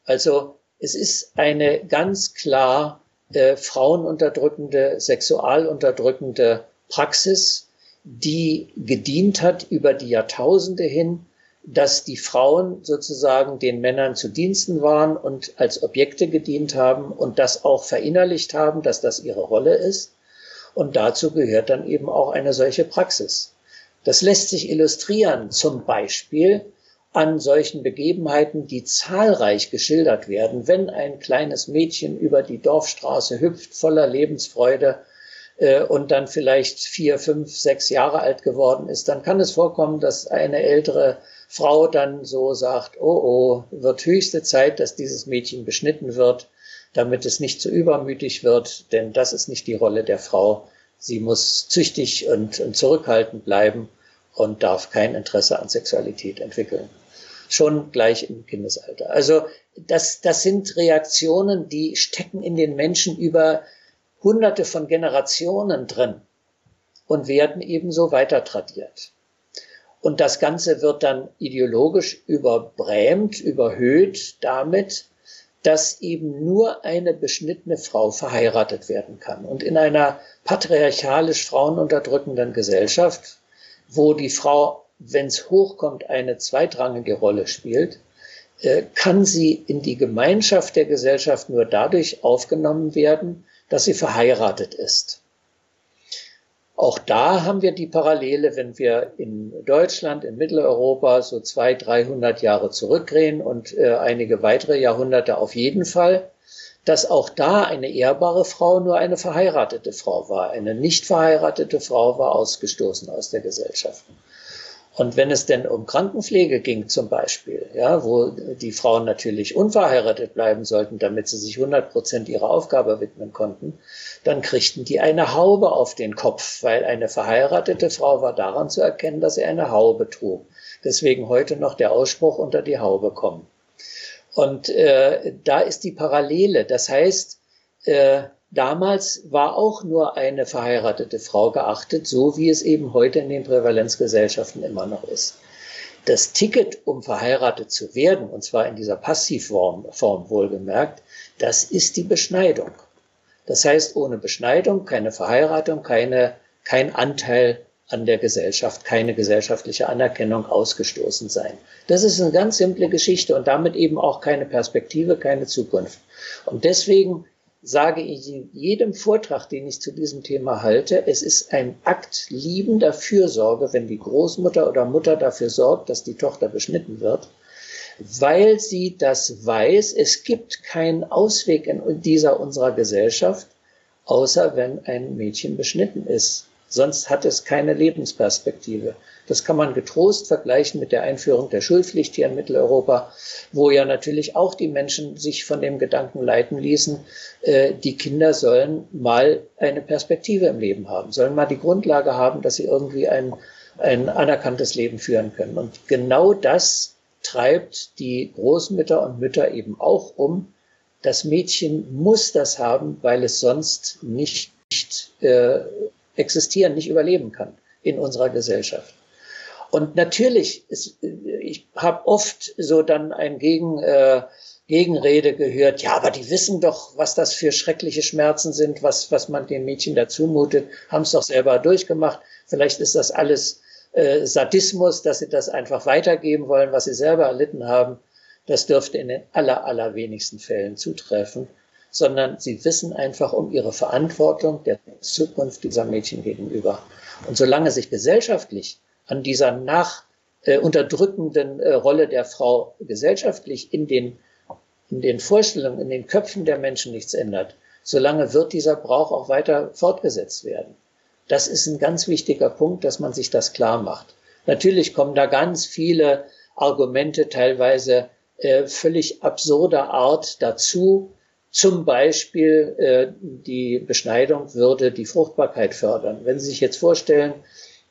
Also es ist eine ganz klar äh, frauenunterdrückende, sexualunterdrückende Praxis, die gedient hat über die Jahrtausende hin, dass die Frauen sozusagen den Männern zu Diensten waren und als Objekte gedient haben und das auch verinnerlicht haben, dass das ihre Rolle ist. Und dazu gehört dann eben auch eine solche Praxis. Das lässt sich illustrieren, zum Beispiel an solchen Begebenheiten, die zahlreich geschildert werden, wenn ein kleines Mädchen über die Dorfstraße hüpft, voller Lebensfreude, äh, und dann vielleicht vier, fünf, sechs Jahre alt geworden ist, dann kann es vorkommen, dass eine ältere Frau dann so sagt, oh oh, wird höchste Zeit, dass dieses Mädchen beschnitten wird, damit es nicht zu übermütig wird, denn das ist nicht die Rolle der Frau. Sie muss züchtig und, und zurückhaltend bleiben und darf kein Interesse an Sexualität entwickeln. Schon gleich im Kindesalter. Also das, das sind Reaktionen, die stecken in den Menschen über hunderte von Generationen drin und werden ebenso weiter tradiert. Und das Ganze wird dann ideologisch überbrämt, überhöht damit, dass eben nur eine beschnittene Frau verheiratet werden kann. Und in einer patriarchalisch frauenunterdrückenden Gesellschaft, wo die Frau, wenn es hochkommt, eine zweitrangige Rolle spielt, äh, kann sie in die Gemeinschaft der Gesellschaft nur dadurch aufgenommen werden, dass sie verheiratet ist. Auch da haben wir die Parallele, wenn wir in Deutschland, in Mitteleuropa so zwei, dreihundert Jahre zurückgehen und äh, einige weitere Jahrhunderte auf jeden Fall, dass auch da eine ehrbare Frau nur eine verheiratete Frau war. Eine nicht verheiratete Frau war ausgestoßen aus der Gesellschaft. Und wenn es denn um Krankenpflege ging zum Beispiel, ja, wo die Frauen natürlich unverheiratet bleiben sollten, damit sie sich 100 Prozent ihrer Aufgabe widmen konnten, dann kriegten die eine Haube auf den Kopf, weil eine verheiratete Frau war daran zu erkennen, dass sie eine Haube trug. Deswegen heute noch der Ausspruch unter die Haube kommen. Und äh, da ist die Parallele. Das heißt, äh, Damals war auch nur eine verheiratete Frau geachtet, so wie es eben heute in den Prävalenzgesellschaften immer noch ist. Das Ticket, um verheiratet zu werden, und zwar in dieser Passivform Form wohlgemerkt, das ist die Beschneidung. Das heißt, ohne Beschneidung keine Verheiratung, keine, kein Anteil an der Gesellschaft, keine gesellschaftliche Anerkennung ausgestoßen sein. Das ist eine ganz simple Geschichte und damit eben auch keine Perspektive, keine Zukunft. Und deswegen sage ich in jedem Vortrag, den ich zu diesem Thema halte, es ist ein Akt liebender Fürsorge, wenn die Großmutter oder Mutter dafür sorgt, dass die Tochter beschnitten wird, weil sie das weiß, es gibt keinen Ausweg in dieser unserer Gesellschaft, außer wenn ein Mädchen beschnitten ist. Sonst hat es keine Lebensperspektive. Das kann man getrost vergleichen mit der Einführung der Schulpflicht hier in Mitteleuropa, wo ja natürlich auch die Menschen sich von dem Gedanken leiten ließen, äh, die Kinder sollen mal eine Perspektive im Leben haben, sollen mal die Grundlage haben, dass sie irgendwie ein, ein anerkanntes Leben führen können. Und genau das treibt die Großmütter und Mütter eben auch um. Das Mädchen muss das haben, weil es sonst nicht, äh, existieren, nicht überleben kann in unserer Gesellschaft. Und natürlich, ist, ich habe oft so dann ein Gegen, äh, Gegenrede gehört, ja, aber die wissen doch, was das für schreckliche Schmerzen sind, was, was man den Mädchen da zumutet, haben es doch selber durchgemacht. Vielleicht ist das alles äh, Sadismus, dass sie das einfach weitergeben wollen, was sie selber erlitten haben. Das dürfte in den aller, allerwenigsten Fällen zutreffen sondern sie wissen einfach um ihre Verantwortung der Zukunft dieser Mädchen gegenüber. Und solange sich gesellschaftlich an dieser nach äh, unterdrückenden äh, Rolle der Frau gesellschaftlich in den, in den Vorstellungen, in den Köpfen der Menschen nichts ändert, solange wird dieser Brauch auch weiter fortgesetzt werden. Das ist ein ganz wichtiger Punkt, dass man sich das klar macht. Natürlich kommen da ganz viele Argumente, teilweise äh, völlig absurder Art dazu. Zum Beispiel äh, die Beschneidung würde die Fruchtbarkeit fördern. Wenn Sie sich jetzt vorstellen,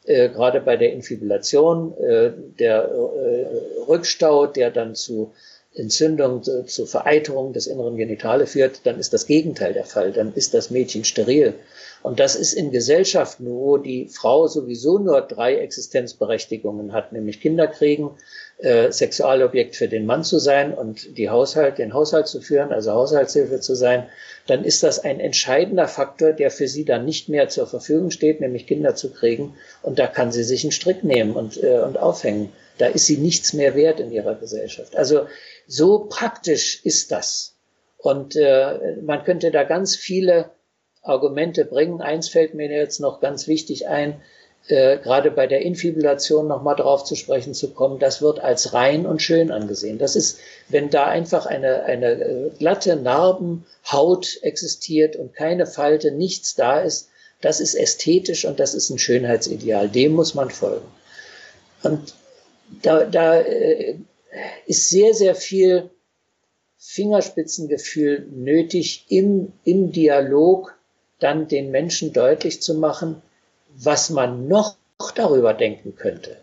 äh, gerade bei der Infibulation, äh, der äh, Rückstau, der dann zu Entzündung, zu, zu Vereiterung des inneren Genitale führt, dann ist das Gegenteil der Fall. Dann ist das Mädchen steril. Und das ist in Gesellschaften, wo die Frau sowieso nur drei Existenzberechtigungen hat, nämlich Kinder kriegen, äh, Sexualobjekt für den Mann zu sein und die Haushalt, den Haushalt zu führen, also Haushaltshilfe zu sein, dann ist das ein entscheidender Faktor, der für sie dann nicht mehr zur Verfügung steht, nämlich Kinder zu kriegen. Und da kann sie sich einen Strick nehmen und, äh, und aufhängen. Da ist sie nichts mehr wert in ihrer Gesellschaft. Also so praktisch ist das. Und äh, man könnte da ganz viele Argumente bringen. Eins fällt mir jetzt noch ganz wichtig ein, äh, gerade bei der Infibulation nochmal drauf zu sprechen zu kommen, das wird als rein und schön angesehen. Das ist, wenn da einfach eine, eine äh, glatte Narbenhaut existiert und keine Falte, nichts da ist, das ist ästhetisch und das ist ein Schönheitsideal. Dem muss man folgen. Und da, da äh, ist sehr, sehr viel Fingerspitzengefühl nötig im, im Dialog dann den Menschen deutlich zu machen, was man noch darüber denken könnte.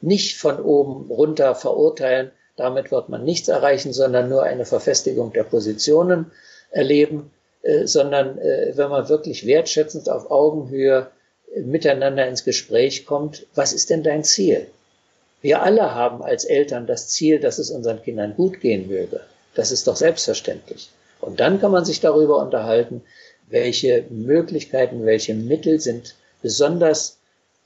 Nicht von oben runter verurteilen, damit wird man nichts erreichen, sondern nur eine Verfestigung der Positionen erleben, äh, sondern äh, wenn man wirklich wertschätzend auf Augenhöhe äh, miteinander ins Gespräch kommt, was ist denn dein Ziel? Wir alle haben als Eltern das Ziel, dass es unseren Kindern gut gehen möge. Das ist doch selbstverständlich. Und dann kann man sich darüber unterhalten, welche Möglichkeiten, welche Mittel sind besonders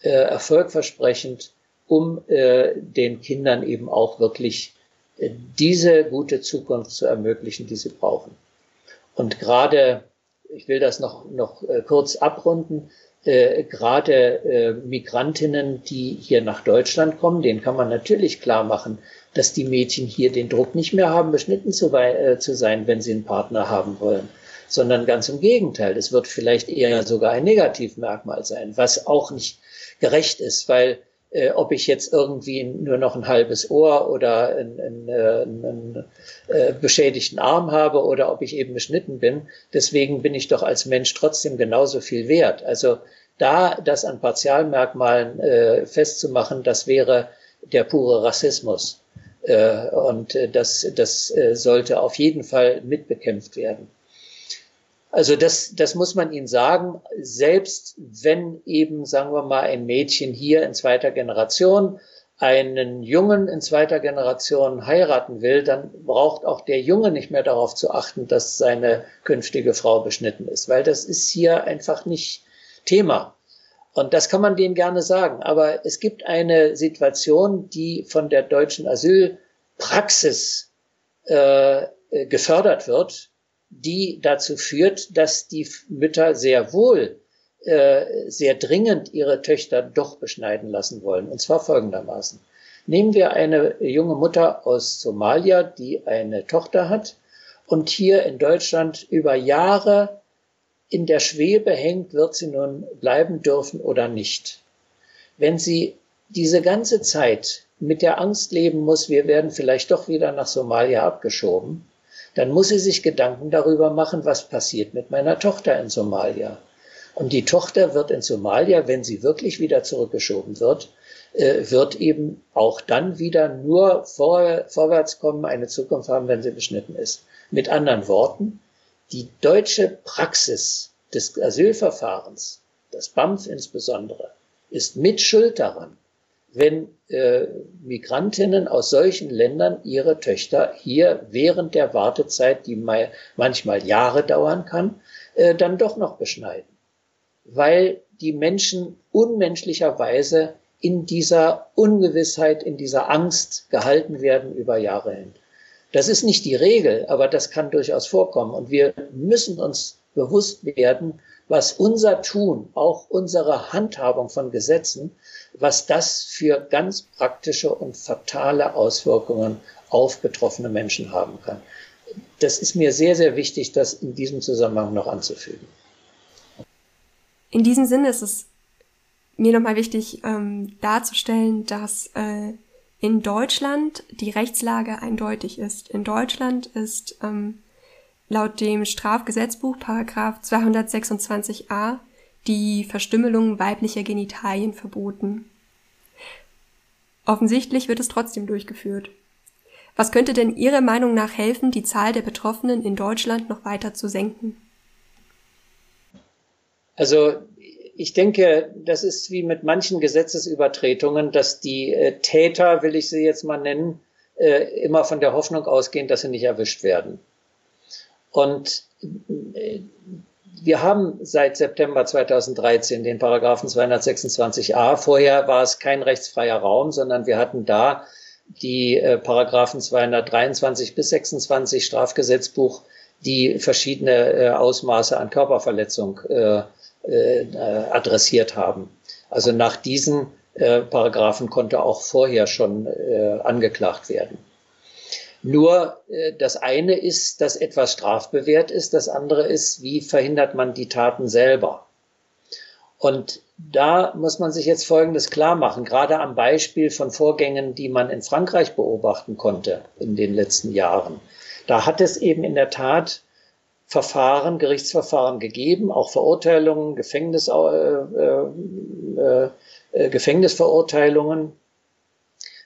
äh, erfolgversprechend, um äh, den Kindern eben auch wirklich äh, diese gute Zukunft zu ermöglichen, die sie brauchen. Und gerade, ich will das noch, noch äh, kurz abrunden, äh, gerade äh, Migrantinnen, die hier nach Deutschland kommen, denen kann man natürlich klar machen, dass die Mädchen hier den Druck nicht mehr haben, beschnitten zu, äh, zu sein, wenn sie einen Partner haben wollen sondern ganz im Gegenteil. Es wird vielleicht eher sogar ein Negativmerkmal sein, was auch nicht gerecht ist, weil äh, ob ich jetzt irgendwie nur noch ein halbes Ohr oder einen, einen, äh, einen äh, beschädigten Arm habe oder ob ich eben beschnitten bin, deswegen bin ich doch als Mensch trotzdem genauso viel wert. Also da das an Partialmerkmalen äh, festzumachen, das wäre der pure Rassismus. Äh, und äh, das, das äh, sollte auf jeden Fall mitbekämpft werden. Also das, das muss man ihnen sagen, selbst wenn eben, sagen wir mal, ein Mädchen hier in zweiter Generation einen Jungen in zweiter Generation heiraten will, dann braucht auch der Junge nicht mehr darauf zu achten, dass seine künftige Frau beschnitten ist, weil das ist hier einfach nicht Thema. Und das kann man denen gerne sagen. Aber es gibt eine Situation, die von der deutschen Asylpraxis äh, gefördert wird, die dazu führt, dass die Mütter sehr wohl äh, sehr dringend ihre Töchter doch beschneiden lassen wollen. Und zwar folgendermaßen. Nehmen wir eine junge Mutter aus Somalia, die eine Tochter hat und hier in Deutschland über Jahre in der Schwebe hängt, wird sie nun bleiben dürfen oder nicht. Wenn sie diese ganze Zeit mit der Angst leben muss, wir werden vielleicht doch wieder nach Somalia abgeschoben, dann muss sie sich Gedanken darüber machen, was passiert mit meiner Tochter in Somalia. Und die Tochter wird in Somalia, wenn sie wirklich wieder zurückgeschoben wird, äh, wird eben auch dann wieder nur vor, vorwärts kommen, eine Zukunft haben, wenn sie beschnitten ist. Mit anderen Worten, die deutsche Praxis des Asylverfahrens, das BAMF insbesondere, ist mit Schuld daran, wenn äh, Migrantinnen aus solchen Ländern ihre Töchter hier während der Wartezeit, die mal, manchmal Jahre dauern kann, äh, dann doch noch beschneiden. Weil die Menschen unmenschlicherweise in dieser Ungewissheit, in dieser Angst gehalten werden über Jahre hin. Das ist nicht die Regel, aber das kann durchaus vorkommen. Und wir müssen uns bewusst werden, was unser Tun, auch unsere Handhabung von Gesetzen, was das für ganz praktische und fatale Auswirkungen auf betroffene Menschen haben kann. Das ist mir sehr, sehr wichtig, das in diesem Zusammenhang noch anzufügen. In diesem Sinne ist es mir nochmal wichtig ähm, darzustellen, dass äh, in Deutschland die Rechtslage eindeutig ist. In Deutschland ist ähm, laut dem Strafgesetzbuch Paragraph 226a die Verstümmelung weiblicher Genitalien verboten. Offensichtlich wird es trotzdem durchgeführt. Was könnte denn Ihrer Meinung nach helfen, die Zahl der Betroffenen in Deutschland noch weiter zu senken? Also ich denke, das ist wie mit manchen Gesetzesübertretungen, dass die äh, Täter, will ich sie jetzt mal nennen, äh, immer von der Hoffnung ausgehen, dass sie nicht erwischt werden. Und äh, wir haben seit September 2013 den Paragraphen 226a. Vorher war es kein rechtsfreier Raum, sondern wir hatten da die äh, Paragraphen 223 bis 26 Strafgesetzbuch, die verschiedene äh, Ausmaße an Körperverletzung adressiert haben. Also nach diesen Paragraphen konnte auch vorher schon angeklagt werden. Nur äh, das eine ist, dass etwas strafbewehrt ist, das andere ist, wie verhindert man die Taten selber. Und da muss man sich jetzt Folgendes klar machen, gerade am Beispiel von Vorgängen, die man in Frankreich beobachten konnte in den letzten Jahren. Da hat es eben in der Tat Verfahren, Gerichtsverfahren gegeben, auch Verurteilungen, Gefängnis, äh, äh, äh, Gefängnisverurteilungen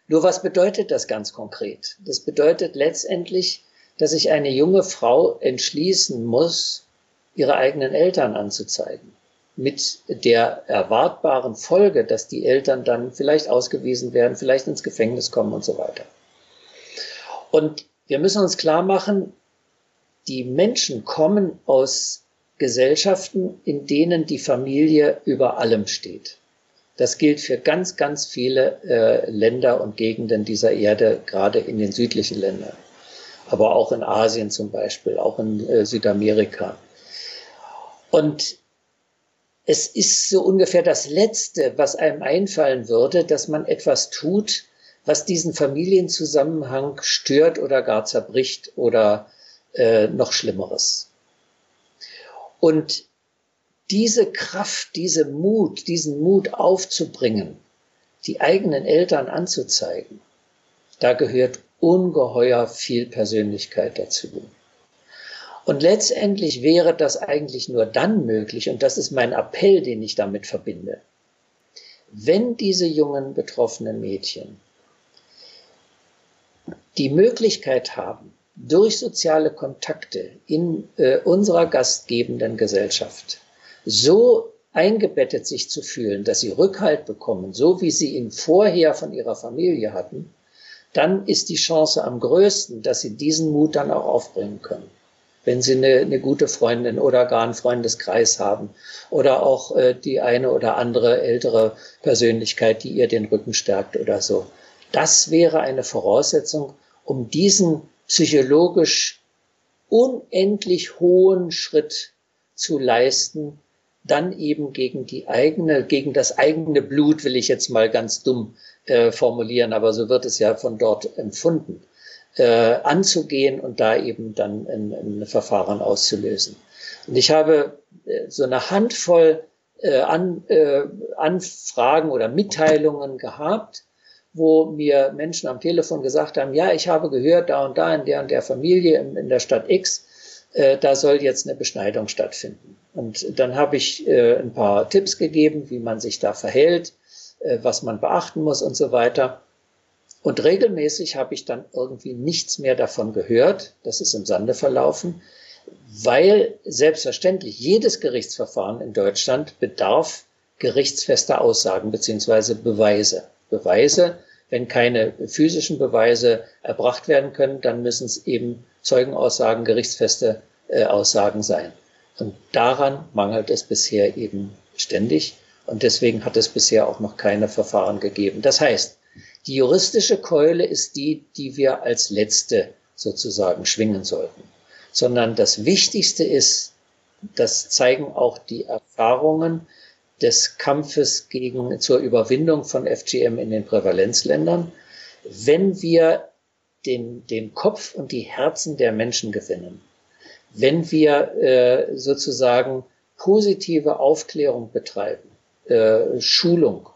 nur was bedeutet das ganz konkret? Das bedeutet letztendlich, dass sich eine junge Frau entschließen muss, ihre eigenen Eltern anzuzeigen. Mit der erwartbaren Folge, dass die Eltern dann vielleicht ausgewiesen werden, vielleicht ins Gefängnis kommen und so weiter. Und wir müssen uns klar machen, die Menschen kommen aus Gesellschaften, in denen die Familie über allem steht. Das gilt für ganz, ganz viele äh, Länder und Gegenden dieser Erde, gerade in den südlichen Ländern, aber auch in Asien zum Beispiel, auch in äh, Südamerika. Und es ist so ungefähr das Letzte, was einem einfallen würde, dass man etwas tut, was diesen Familienzusammenhang stört oder gar zerbricht oder äh, noch Schlimmeres. Und diese Kraft, diese Mut, diesen Mut aufzubringen, die eigenen Eltern anzuzeigen, da gehört ungeheuer viel Persönlichkeit dazu. Und letztendlich wäre das eigentlich nur dann möglich, und das ist mein Appell, den ich damit verbinde, wenn diese jungen betroffenen Mädchen die Möglichkeit haben, durch soziale Kontakte in äh, unserer gastgebenden Gesellschaft so eingebettet sich zu fühlen, dass sie Rückhalt bekommen, so wie sie ihn vorher von ihrer Familie hatten, dann ist die Chance am größten, dass sie diesen Mut dann auch aufbringen können. Wenn sie eine, eine gute Freundin oder gar einen Freundeskreis haben oder auch äh, die eine oder andere ältere Persönlichkeit, die ihr den Rücken stärkt oder so. Das wäre eine Voraussetzung, um diesen psychologisch unendlich hohen Schritt zu leisten, dann eben gegen die eigene, gegen das eigene Blut, will ich jetzt mal ganz dumm äh, formulieren, aber so wird es ja von dort empfunden, äh, anzugehen und da eben dann ein, ein Verfahren auszulösen. Und ich habe äh, so eine Handvoll äh, an, äh, Anfragen oder Mitteilungen gehabt, wo mir Menschen am Telefon gesagt haben, ja, ich habe gehört, da und da in der und der Familie in, in der Stadt X, äh, da soll jetzt eine Beschneidung stattfinden. Und dann habe ich äh, ein paar Tipps gegeben, wie man sich da verhält, äh, was man beachten muss und so weiter. Und regelmäßig habe ich dann irgendwie nichts mehr davon gehört. Das ist im Sande verlaufen, weil selbstverständlich jedes Gerichtsverfahren in Deutschland bedarf gerichtsfester Aussagen beziehungsweise Beweise. Beweise, wenn keine physischen Beweise erbracht werden können, dann müssen es eben Zeugenaussagen, gerichtsfeste äh, Aussagen sein. Und daran mangelt es bisher eben ständig. Und deswegen hat es bisher auch noch keine Verfahren gegeben. Das heißt, die juristische Keule ist die, die wir als letzte sozusagen schwingen sollten, sondern das Wichtigste ist, das zeigen auch die Erfahrungen des Kampfes gegen, zur Überwindung von FGM in den Prävalenzländern. Wenn wir den, den Kopf und die Herzen der Menschen gewinnen, wenn wir äh, sozusagen positive Aufklärung betreiben, äh, Schulung,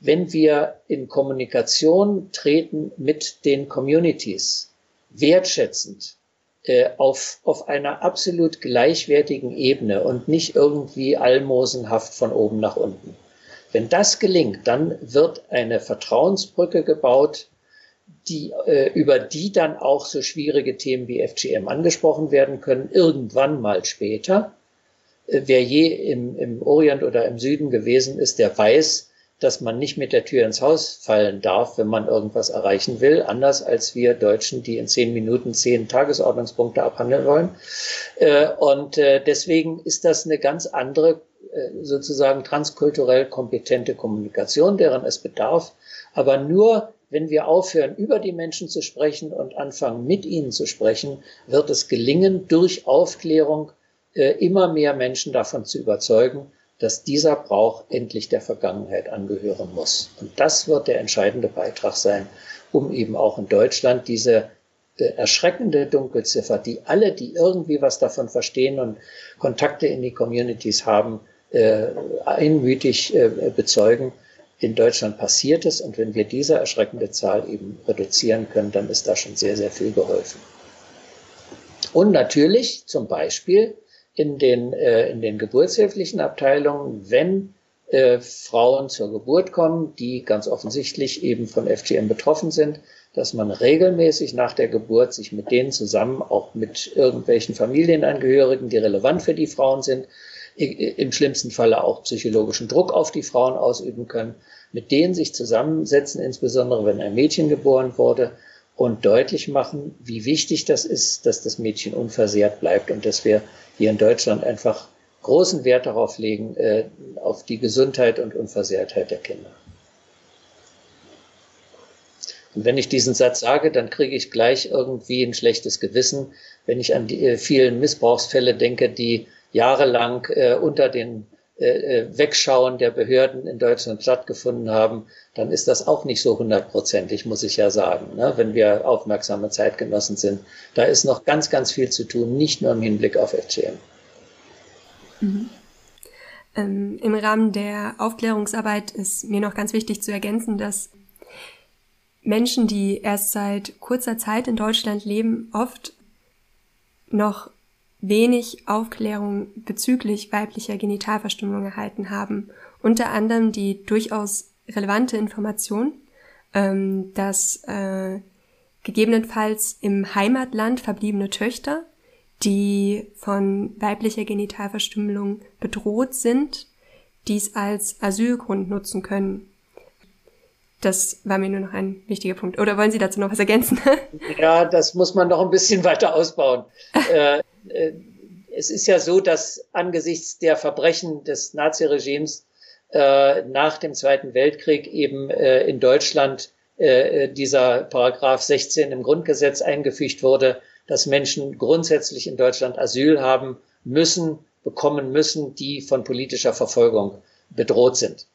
wenn wir in Kommunikation treten mit den Communities, wertschätzend, äh, auf, auf einer absolut gleichwertigen Ebene und nicht irgendwie almosenhaft von oben nach unten. Wenn das gelingt, dann wird eine Vertrauensbrücke gebaut, die, äh, über die dann auch so schwierige Themen wie FGM angesprochen werden können, irgendwann mal später. Äh, wer je im, im Orient oder im Süden gewesen ist, der weiß, dass man nicht mit der Tür ins Haus fallen darf, wenn man irgendwas erreichen will, anders als wir Deutschen, die in zehn Minuten zehn Tagesordnungspunkte abhandeln wollen. Äh, und äh, deswegen ist das eine ganz andere, äh, sozusagen transkulturell kompetente Kommunikation, deren es bedarf. Aber nur wenn wir aufhören, über die Menschen zu sprechen und anfangen, mit ihnen zu sprechen, wird es gelingen, durch Aufklärung immer mehr Menschen davon zu überzeugen, dass dieser Brauch endlich der Vergangenheit angehören muss. Und das wird der entscheidende Beitrag sein, um eben auch in Deutschland diese äh, erschreckende Dunkelziffer, die alle, die irgendwie was davon verstehen und Kontakte in die Communities haben, äh, einmütig äh, bezeugen. In Deutschland passiert es und wenn wir diese erschreckende Zahl eben reduzieren können, dann ist da schon sehr, sehr viel geholfen. Und natürlich zum Beispiel in den, äh, in den geburtshilflichen Abteilungen, wenn äh, Frauen zur Geburt kommen, die ganz offensichtlich eben von FGM betroffen sind, dass man regelmäßig nach der Geburt sich mit denen zusammen, auch mit irgendwelchen Familienangehörigen, die relevant für die Frauen sind, im schlimmsten Falle auch psychologischen Druck auf die Frauen ausüben können, mit denen sich zusammensetzen, insbesondere wenn ein Mädchen geboren wurde, und deutlich machen, wie wichtig das ist, dass das Mädchen unversehrt bleibt und dass wir hier in Deutschland einfach großen Wert darauf legen, äh, auf die Gesundheit und Unversehrtheit der Kinder. Und wenn ich diesen Satz sage, dann kriege ich gleich irgendwie ein schlechtes Gewissen, wenn ich an die äh, vielen Missbrauchsfälle denke, die jahrelang äh, unter den äh, äh, Wegschauen der Behörden in Deutschland stattgefunden haben, dann ist das auch nicht so hundertprozentig, muss ich ja sagen, ne? wenn wir aufmerksame Zeitgenossen sind. Da ist noch ganz, ganz viel zu tun, nicht nur im Hinblick auf FGM. Mhm. Ähm, Im Rahmen der Aufklärungsarbeit ist mir noch ganz wichtig zu ergänzen, dass Menschen, die erst seit kurzer Zeit in Deutschland leben, oft noch wenig Aufklärung bezüglich weiblicher Genitalverstümmelung erhalten haben. Unter anderem die durchaus relevante Information, ähm, dass äh, gegebenenfalls im Heimatland verbliebene Töchter, die von weiblicher Genitalverstümmelung bedroht sind, dies als Asylgrund nutzen können. Das war mir nur noch ein wichtiger Punkt. Oder wollen Sie dazu noch was ergänzen? ja, das muss man noch ein bisschen weiter ausbauen. äh, es ist ja so, dass angesichts der Verbrechen des Naziregimes äh, nach dem Zweiten Weltkrieg eben äh, in Deutschland äh, dieser Paragraph 16 im Grundgesetz eingefügt wurde, dass Menschen grundsätzlich in Deutschland Asyl haben müssen, bekommen müssen, die von politischer Verfolgung bedroht sind.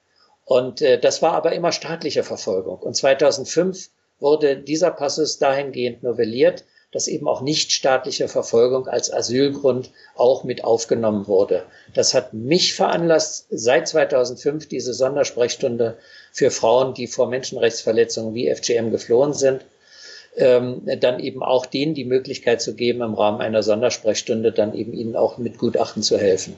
Und äh, das war aber immer staatliche Verfolgung. Und 2005 wurde dieser Passus dahingehend novelliert, dass eben auch nichtstaatliche Verfolgung als Asylgrund auch mit aufgenommen wurde. Das hat mich veranlasst, seit 2005 diese Sondersprechstunde für Frauen, die vor Menschenrechtsverletzungen wie FGM geflohen sind, ähm, dann eben auch denen die Möglichkeit zu geben, im Rahmen einer Sondersprechstunde dann eben ihnen auch mit Gutachten zu helfen.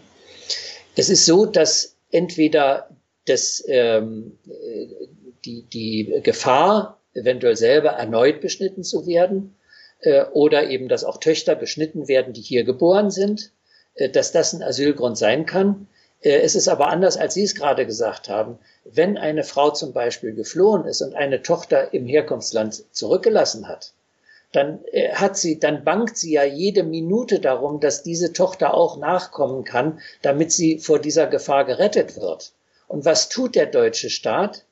Es ist so, dass entweder das, ähm, die, die Gefahr, eventuell selber erneut beschnitten zu werden, äh, oder eben, dass auch Töchter beschnitten werden, die hier geboren sind, äh, dass das ein Asylgrund sein kann. Äh, es ist aber anders, als Sie es gerade gesagt haben. Wenn eine Frau zum Beispiel geflohen ist und eine Tochter im Herkunftsland zurückgelassen hat, dann hat sie, dann bangt sie ja jede Minute darum, dass diese Tochter auch nachkommen kann, damit sie vor dieser Gefahr gerettet wird. Und was tut der deutsche Staat?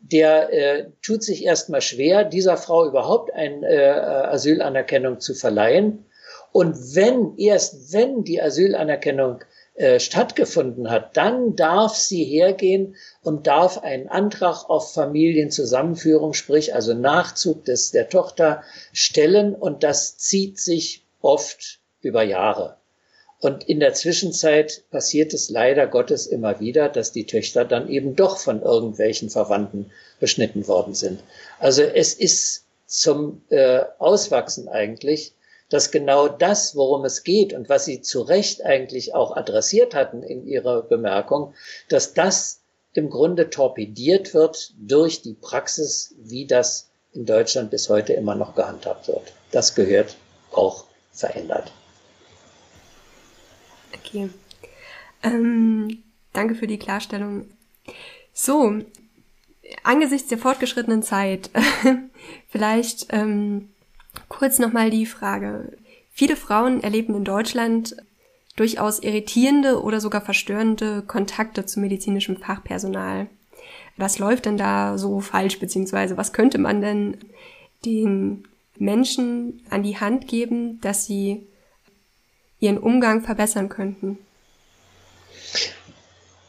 Der äh, tut sich erstmal schwer, dieser Frau überhaupt eine äh, Asylanerkennung zu verleihen. Und wenn, erst wenn die Asylanerkennung äh, stattgefunden hat, dann darf sie hergehen und darf einen Antrag auf Familienzusammenführung, sprich also Nachzug des, der Tochter stellen und das zieht sich oft über Jahre. Und in der Zwischenzeit passiert es leider Gottes immer wieder, dass die Töchter dann eben doch von irgendwelchen Verwandten beschnitten worden sind. Also es ist zum äh, Auswachsen eigentlich, dass genau das, worum es geht und was Sie zu Recht eigentlich auch adressiert hatten in Ihrer Bemerkung, dass das im Grunde torpediert wird durch die Praxis, wie das in Deutschland bis heute immer noch gehandhabt wird. Das gehört auch verändert. Okay. Ähm, danke für die Klarstellung. So, angesichts der fortgeschrittenen Zeit, vielleicht ähm, kurz nochmal die Frage. Viele Frauen erleben in Deutschland durchaus irritierende oder sogar verstörende Kontakte zu medizinischem Fachpersonal. Was läuft denn da so falsch, beziehungsweise was könnte man denn den Menschen an die Hand geben, dass sie ihren Umgang verbessern könnten?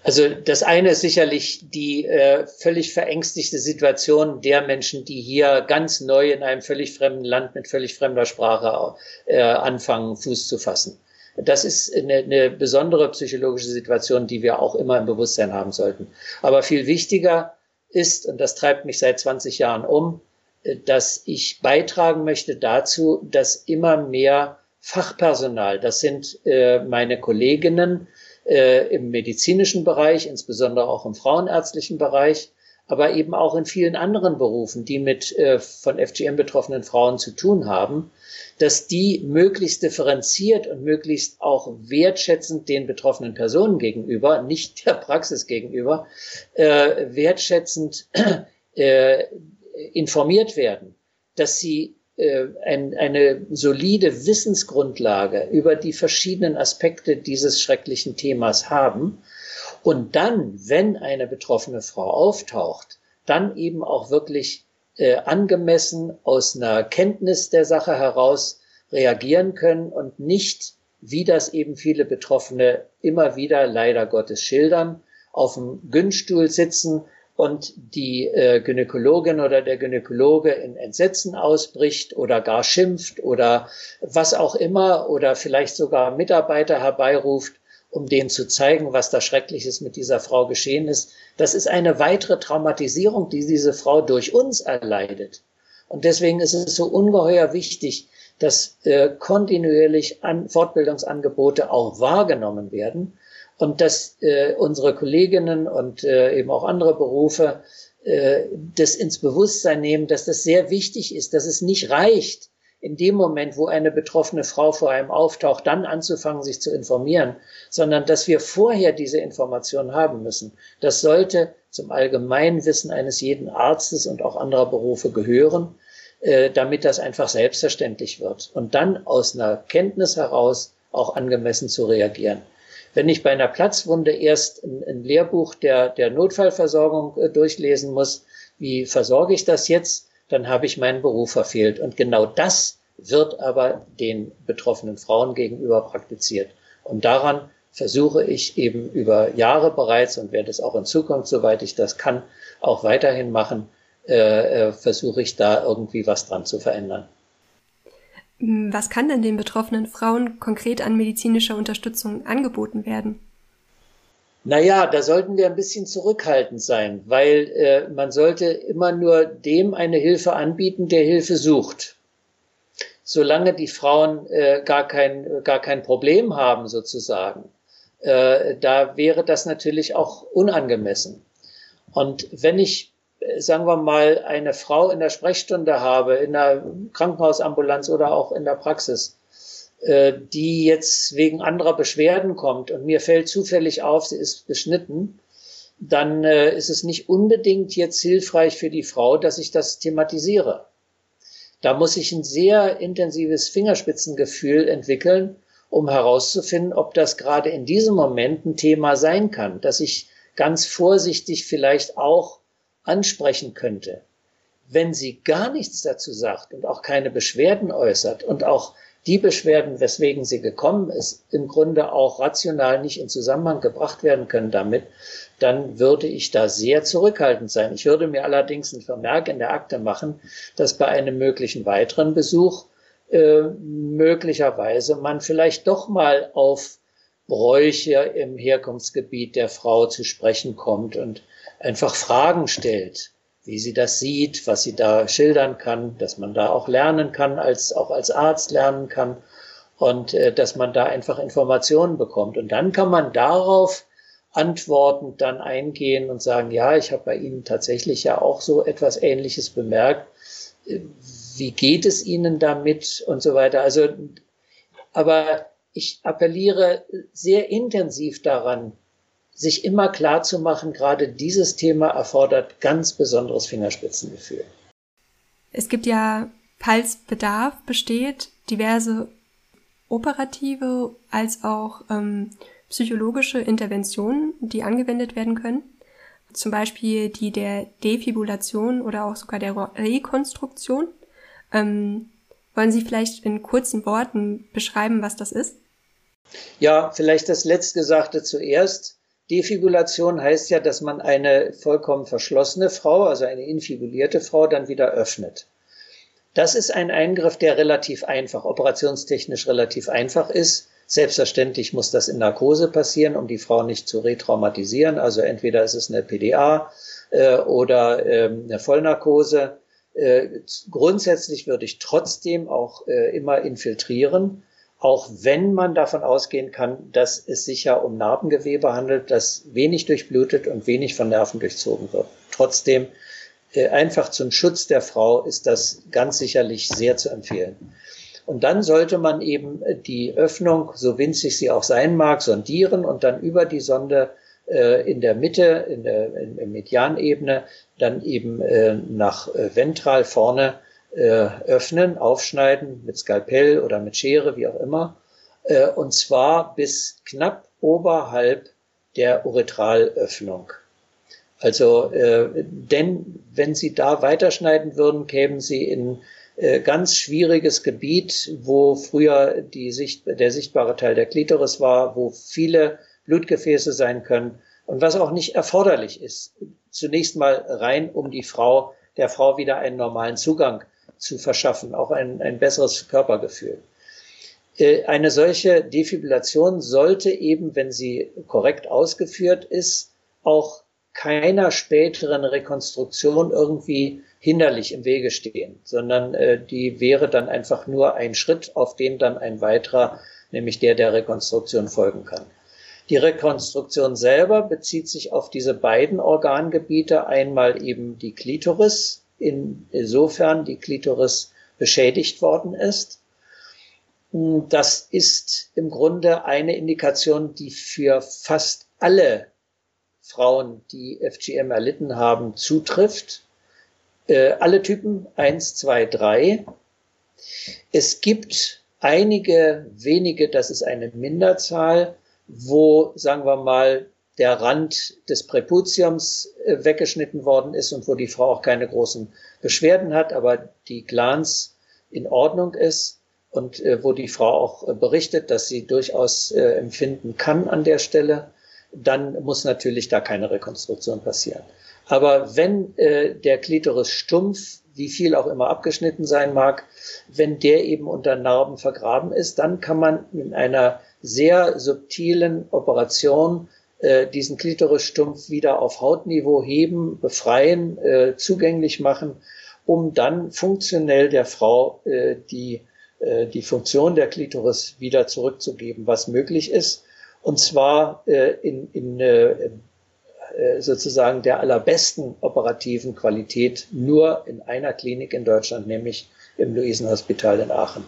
Also das eine ist sicherlich die äh, völlig verängstigte Situation der Menschen, die hier ganz neu in einem völlig fremden Land mit völlig fremder Sprache äh, anfangen, Fuß zu fassen. Das ist eine, eine besondere psychologische Situation, die wir auch immer im Bewusstsein haben sollten. Aber viel wichtiger ist, und das treibt mich seit 20 Jahren um, äh, dass ich beitragen möchte dazu, dass immer mehr Fachpersonal, das sind äh, meine Kolleginnen äh, im medizinischen Bereich, insbesondere auch im frauenärztlichen Bereich, aber eben auch in vielen anderen Berufen, die mit äh, von FGM betroffenen Frauen zu tun haben, dass die möglichst differenziert und möglichst auch wertschätzend den betroffenen Personen gegenüber, nicht der Praxis gegenüber, äh, wertschätzend äh, informiert werden, dass sie ein, eine solide Wissensgrundlage über die verschiedenen Aspekte dieses schrecklichen Themas haben. Und dann, wenn eine betroffene Frau auftaucht, dann eben auch wirklich äh, angemessen aus einer Kenntnis der Sache heraus reagieren können und nicht, wie das eben viele Betroffene immer wieder leider Gottes schildern, auf dem Günststuhl sitzen, und die äh, Gynäkologin oder der Gynäkologe in Entsetzen ausbricht oder gar schimpft oder was auch immer oder vielleicht sogar Mitarbeiter herbeiruft, um denen zu zeigen, was da Schreckliches mit dieser Frau geschehen ist. Das ist eine weitere Traumatisierung, die diese Frau durch uns erleidet. Und deswegen ist es so ungeheuer wichtig, dass äh, kontinuierlich an Fortbildungsangebote auch wahrgenommen werden und dass äh, unsere Kolleginnen und äh, eben auch andere Berufe äh, das ins Bewusstsein nehmen, dass das sehr wichtig ist, dass es nicht reicht, in dem Moment, wo eine betroffene Frau vor einem auftaucht, dann anzufangen, sich zu informieren, sondern dass wir vorher diese Information haben müssen. Das sollte zum Allgemeinwissen eines jeden Arztes und auch anderer Berufe gehören, äh, damit das einfach selbstverständlich wird und dann aus einer Kenntnis heraus auch angemessen zu reagieren. Wenn ich bei einer Platzwunde erst ein, ein Lehrbuch der, der Notfallversorgung äh, durchlesen muss, wie versorge ich das jetzt, dann habe ich meinen Beruf verfehlt. Und genau das wird aber den betroffenen Frauen gegenüber praktiziert. Und daran versuche ich eben über Jahre bereits und werde es auch in Zukunft, soweit ich das kann, auch weiterhin machen, äh, äh, versuche ich da irgendwie was dran zu verändern. Hm, was kann denn den betroffenen Frauen konkret an medizinischer Unterstützung angeboten werden? Naja, da sollten wir ein bisschen zurückhaltend sein, weil äh, man sollte immer nur dem eine Hilfe anbieten, der Hilfe sucht. Solange die Frauen äh, gar, kein, gar kein Problem haben, sozusagen, äh, da wäre das natürlich auch unangemessen. Und wenn ich sagen wir mal, eine Frau in der Sprechstunde habe, in der Krankenhausambulanz oder auch in der Praxis, äh, die jetzt wegen anderer Beschwerden kommt und mir fällt zufällig auf, sie ist beschnitten, dann äh, ist es nicht unbedingt jetzt hilfreich für die Frau, dass ich das thematisiere. Da muss ich ein sehr intensives Fingerspitzengefühl entwickeln, um herauszufinden, ob das gerade in diesem Moment ein Thema sein kann, dass ich ganz vorsichtig vielleicht auch ansprechen könnte, wenn sie gar nichts dazu sagt und auch keine Beschwerden äußert und auch die Beschwerden, weswegen sie gekommen ist, im Grunde auch rational nicht in Zusammenhang gebracht werden können damit, dann würde ich da sehr zurückhaltend sein. Ich würde mir allerdings einen Vermerk in der Akte machen, dass bei einem möglichen weiteren Besuch äh, möglicherweise man vielleicht doch mal auf Bräuche im Herkunftsgebiet der Frau zu sprechen kommt und einfach Fragen stellt, wie sie das sieht, was sie da schildern kann, dass man da auch lernen kann, als auch als Arzt lernen kann und äh, dass man da einfach Informationen bekommt. Und dann kann man darauf antwortend dann eingehen und sagen, ja, ich habe bei Ihnen tatsächlich ja auch so etwas Ähnliches bemerkt. Wie geht es Ihnen damit und so weiter? Also, aber ich appelliere sehr intensiv daran, sich immer klar zu machen, gerade dieses Thema erfordert ganz besonderes Fingerspitzengefühl. Es gibt ja, falls Bedarf besteht, diverse operative als auch ähm, psychologische Interventionen, die angewendet werden können. Zum Beispiel die der Defibrillation oder auch sogar der Rekonstruktion. Ähm, wollen Sie vielleicht in kurzen Worten beschreiben, was das ist? Ja, vielleicht das Letztgesagte zuerst. Defibrillation heißt ja, dass man eine vollkommen verschlossene Frau, also eine infibulierte Frau, dann wieder öffnet. Das ist ein Eingriff, der relativ einfach, operationstechnisch relativ einfach ist. Selbstverständlich muss das in Narkose passieren, um die Frau nicht zu retraumatisieren. Also entweder ist es eine PDA äh, oder ähm, eine Vollnarkose. Äh, grundsätzlich würde ich trotzdem auch äh, immer infiltrieren, auch wenn man davon ausgehen kann, dass es sich ja um Narbengewebe handelt, das wenig durchblutet und wenig von Nerven durchzogen wird. Trotzdem äh, einfach zum Schutz der Frau ist das ganz sicherlich sehr zu empfehlen. Und dann sollte man eben die Öffnung, so winzig sie auch sein mag, sondieren und dann über die Sonde äh, in der Mitte, in der in, in Medianebene, dann eben äh, nach äh, ventral vorne äh, öffnen, aufschneiden mit Skalpell oder mit Schere, wie auch immer. Äh, und zwar bis knapp oberhalb der Uretralöffnung. Also, äh, denn wenn Sie da weiterschneiden würden, kämen Sie in äh, ganz schwieriges Gebiet, wo früher die Sicht, der sichtbare Teil der Klitoris war, wo viele Blutgefäße sein können und was auch nicht erforderlich ist. Zunächst mal rein, um die Frau, der Frau wieder einen normalen Zugang zu verschaffen, auch ein, ein besseres Körpergefühl. Äh, eine solche Defibrillation sollte eben, wenn sie korrekt ausgeführt ist, auch keiner späteren Rekonstruktion irgendwie hinderlich im Wege stehen, sondern äh, die wäre dann einfach nur ein Schritt, auf den dann ein weiterer, nämlich der der Rekonstruktion folgen kann. Die Rekonstruktion selber bezieht sich auf diese beiden Organgebiete, einmal eben die Klitoris, insofern die Klitoris beschädigt worden ist. Das ist im Grunde eine Indikation, die für fast alle Frauen, die FGM erlitten haben, zutrifft äh, alle Typen eins, zwei, drei. Es gibt einige wenige, das ist eine Minderzahl, wo, sagen wir mal, der Rand des Präputiums äh, weggeschnitten worden ist und wo die Frau auch keine großen Beschwerden hat, aber die Glanz in Ordnung ist und äh, wo die Frau auch äh, berichtet, dass sie durchaus empfinden kann an der Stelle, dann muss natürlich da keine Rekonstruktion passieren. Aber wenn der Klitoris stumpf, wie viel auch immer abgeschnitten sein mag, wenn der eben unter Narben vergraben ist, dann kann man in einer sehr subtilen Operation äh, diesen Klitorisstumpf wieder auf Hautniveau heben, befreien, äh, zugänglich machen, um dann funktionell der Frau äh, die, äh, die Funktion der Klitoris wieder zurückzugeben, was möglich ist. Und zwar äh, in, in äh, äh, sozusagen der allerbesten operativen Qualität nur in einer Klinik in Deutschland, nämlich im Luisenhospital in Aachen.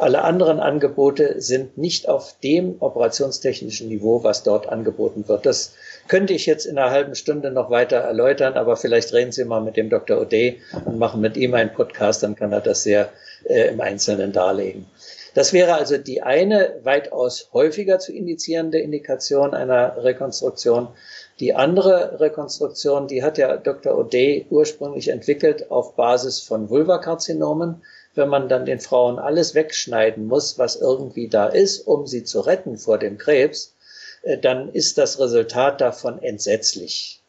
Alle anderen Angebote sind nicht auf dem operationstechnischen Niveau, was dort angeboten wird. Das könnte ich jetzt in einer halben Stunde noch weiter erläutern, aber vielleicht reden Sie mal mit dem Dr. O'Day und machen mit ihm einen Podcast, dann kann er das sehr äh, im Einzelnen darlegen. Das wäre also die eine weitaus häufiger zu indizierende Indikation einer Rekonstruktion. Die andere Rekonstruktion, die hat ja Dr. O'Day ursprünglich entwickelt auf Basis von Vulvakarzinomen. Wenn man dann den Frauen alles wegschneiden muss, was irgendwie da ist, um sie zu retten vor dem Krebs, äh, dann ist das Resultat davon entsetzlich.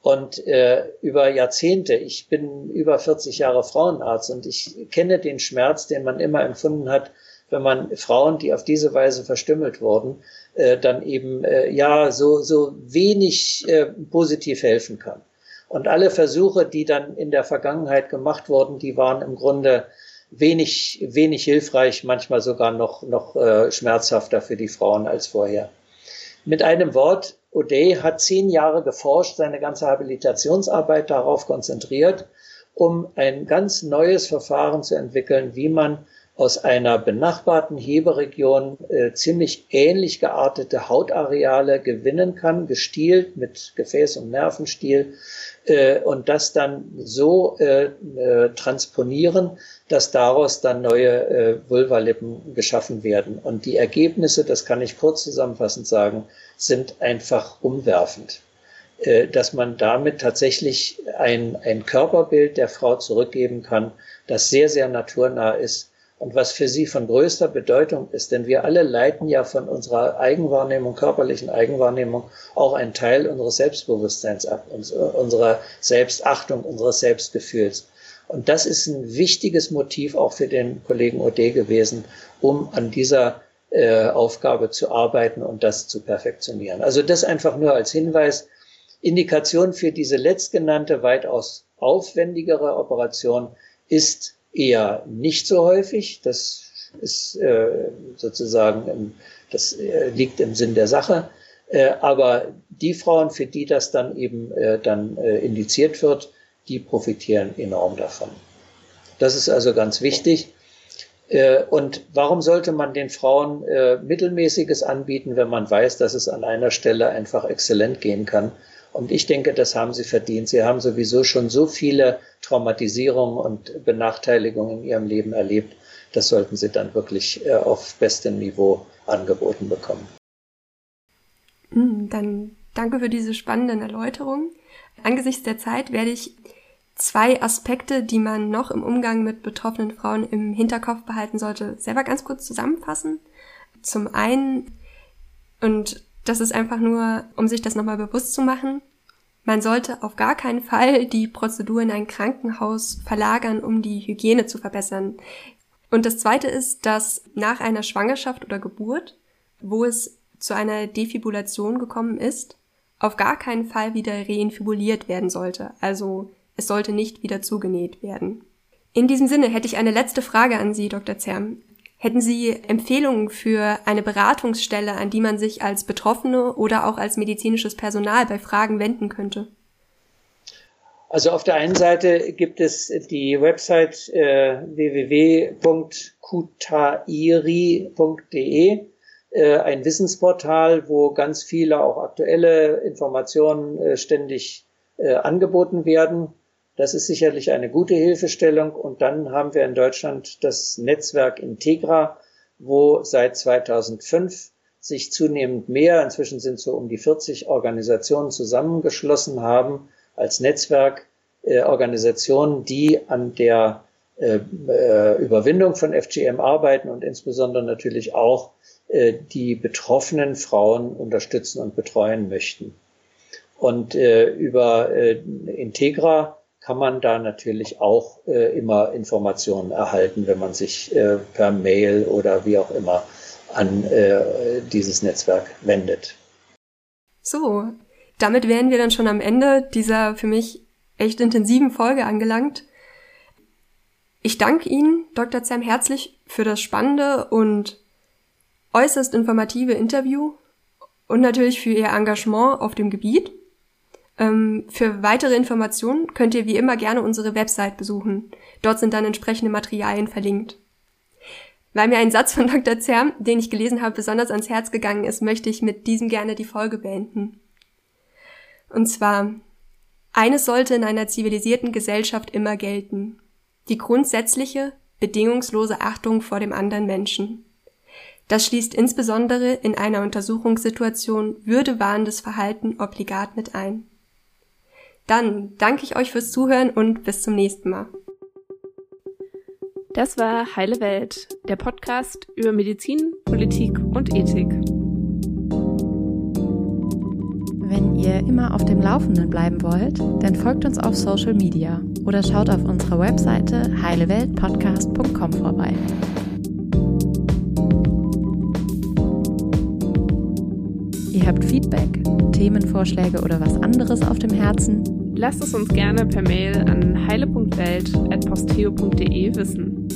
Und äh, über Jahrzehnte, ich bin über 40 Jahre Frauenarzt und ich kenne den Schmerz, den man immer empfunden hat, wenn man Frauen, die auf diese Weise verstümmelt wurden, äh, dann eben äh, ja so, so wenig äh, positiv helfen kann. Und alle Versuche, die dann in der Vergangenheit gemacht wurden, die waren im Grunde wenig, wenig hilfreich, manchmal sogar noch, noch äh, schmerzhafter für die Frauen als vorher. Mit einem Wort, O'Day hat zehn Jahre geforscht, seine ganze Habilitationsarbeit darauf konzentriert, um ein ganz neues Verfahren zu entwickeln, wie man aus einer benachbarten Heberegion äh, ziemlich ähnlich geartete Hautareale gewinnen kann, gestielt mit Gefäß- und Nervenstiel äh, und das dann so äh, äh, transponieren, dass daraus dann neue äh, Vulvalippen geschaffen werden. Und die Ergebnisse, das kann ich kurz zusammenfassend sagen, sind einfach umwerfend äh, dass man damit tatsächlich ein, ein Körperbild der Frau zurückgeben kann, das sehr, sehr naturnah ist und was für sie von größter Bedeutung ist, denn wir alle leiten ja von unserer Eigenwahrnehmung, körperlichen Eigenwahrnehmung auch einen Teil unseres Selbstbewusstseins ab, unserer Selbstachtung, unseres Selbstgefühls. Und das ist ein wichtiges Motiv auch für den Kollegen Ode gewesen, um an dieser äh, Aufgabe zu arbeiten und das zu perfektionieren. Also das einfach nur als Hinweis, Indikation für diese letztgenannte, weitaus aufwendigere Operation ist eher nicht so häufig. Das ist äh, sozusagen, im, das äh, liegt im Sinn der Sache. Äh, aber die Frauen, für die das dann eben äh, dann äh, indiziert wird, die profitieren enorm davon. Das ist also ganz wichtig. Äh, und warum sollte man den Frauen Mittelmäßiges anbieten, wenn man weiß, dass es an einer Stelle einfach exzellent gehen kann? Und ich denke, das haben sie verdient. Sie haben sowieso schon so viele Traumatisierungen und Benachteiligungen in ihrem Leben erlebt. Das sollten sie dann wirklich äh, auf bestem Niveau angeboten bekommen. Hm, dann danke für diese spannenden Erläuterungen. Angesichts der Zeit werde ich zwei Aspekte, die man noch im Umgang mit betroffenen Frauen im Hinterkopf behalten sollte, selber ganz kurz zusammenfassen. Zum einen, und das ist einfach nur, um sich das nochmal bewusst zu machen. Man sollte auf gar keinen Fall die Prozedur in ein Krankenhaus verlagern, um die Hygiene zu verbessern. Und das zweite ist, dass nach einer Schwangerschaft oder Geburt, wo es zu einer Defibrillation gekommen ist, auf gar keinen Fall wieder reinfibuliert werden sollte. Also es sollte nicht wieder zugenäht werden. In diesem Sinne hätte ich eine letzte Frage an Sie, Dr. Zerm. Hätten Sie Empfehlungen für eine Beratungsstelle, an die man sich als Betroffene oder auch als medizinisches Personal bei Fragen wenden könnte? Also auf der einen Seite gibt es die Website äh, www.kutairi.de, äh, ein Wissensportal, wo ganz viele auch aktuelle Informationen äh, ständig äh, angeboten werden. Das ist sicherlich eine gute Hilfestellung. Und dann haben wir in Deutschland das Netzwerk Integra, wo seit 2005 sich zunehmend mehr, inzwischen sind so um die 40 Organisationen zusammengeschlossen haben als Netzwerk, äh, Organisationen, die an der äh, äh Überwindung von FGM arbeiten und insbesondere natürlich auch äh, die betroffenen Frauen unterstützen und betreuen möchten. Und äh, über äh, Integra kann man da natürlich auch äh, immer Informationen erhalten, wenn man sich äh, per Mail oder wie auch immer an äh, dieses Netzwerk wendet. So, damit wären wir dann schon am Ende dieser für mich echt intensiven Folge angelangt. Ich danke Ihnen, Dr. Zerm, herzlich für das spannende und äußerst informative Interview und natürlich für Ihr Engagement auf dem Gebiet. Ähm, für weitere Informationen könnt ihr wie immer gerne unsere Website besuchen. Dort sind dann entsprechende Materialien verlinkt. Weil mir ein Satz von Dr. Zerm, den ich gelesen habe, besonders ans Herz gegangen ist, möchte ich mit diesem gerne die Folge beenden. Und zwar, eines sollte in einer zivilisierten Gesellschaft immer gelten. Die grundsätzliche, bedingungslose Achtung vor dem anderen Menschen. Das schließt insbesondere in einer Untersuchungssituation würdewahnendes Verhalten obligat mit ein. Dann danke ich euch fürs Zuhören und bis zum nächsten Mal. Das war Heile Welt, der Podcast über Medizin, Politik und Ethik. Wenn ihr immer auf dem Laufenden bleiben wollt, dann folgt uns auf Social Media oder schaut auf unserer Webseite heileweltpodcast.com vorbei. Ihr habt Feedback, Themenvorschläge oder was anderes auf dem Herzen? Lasst es uns gerne per Mail an heile.welt.posteo.de wissen.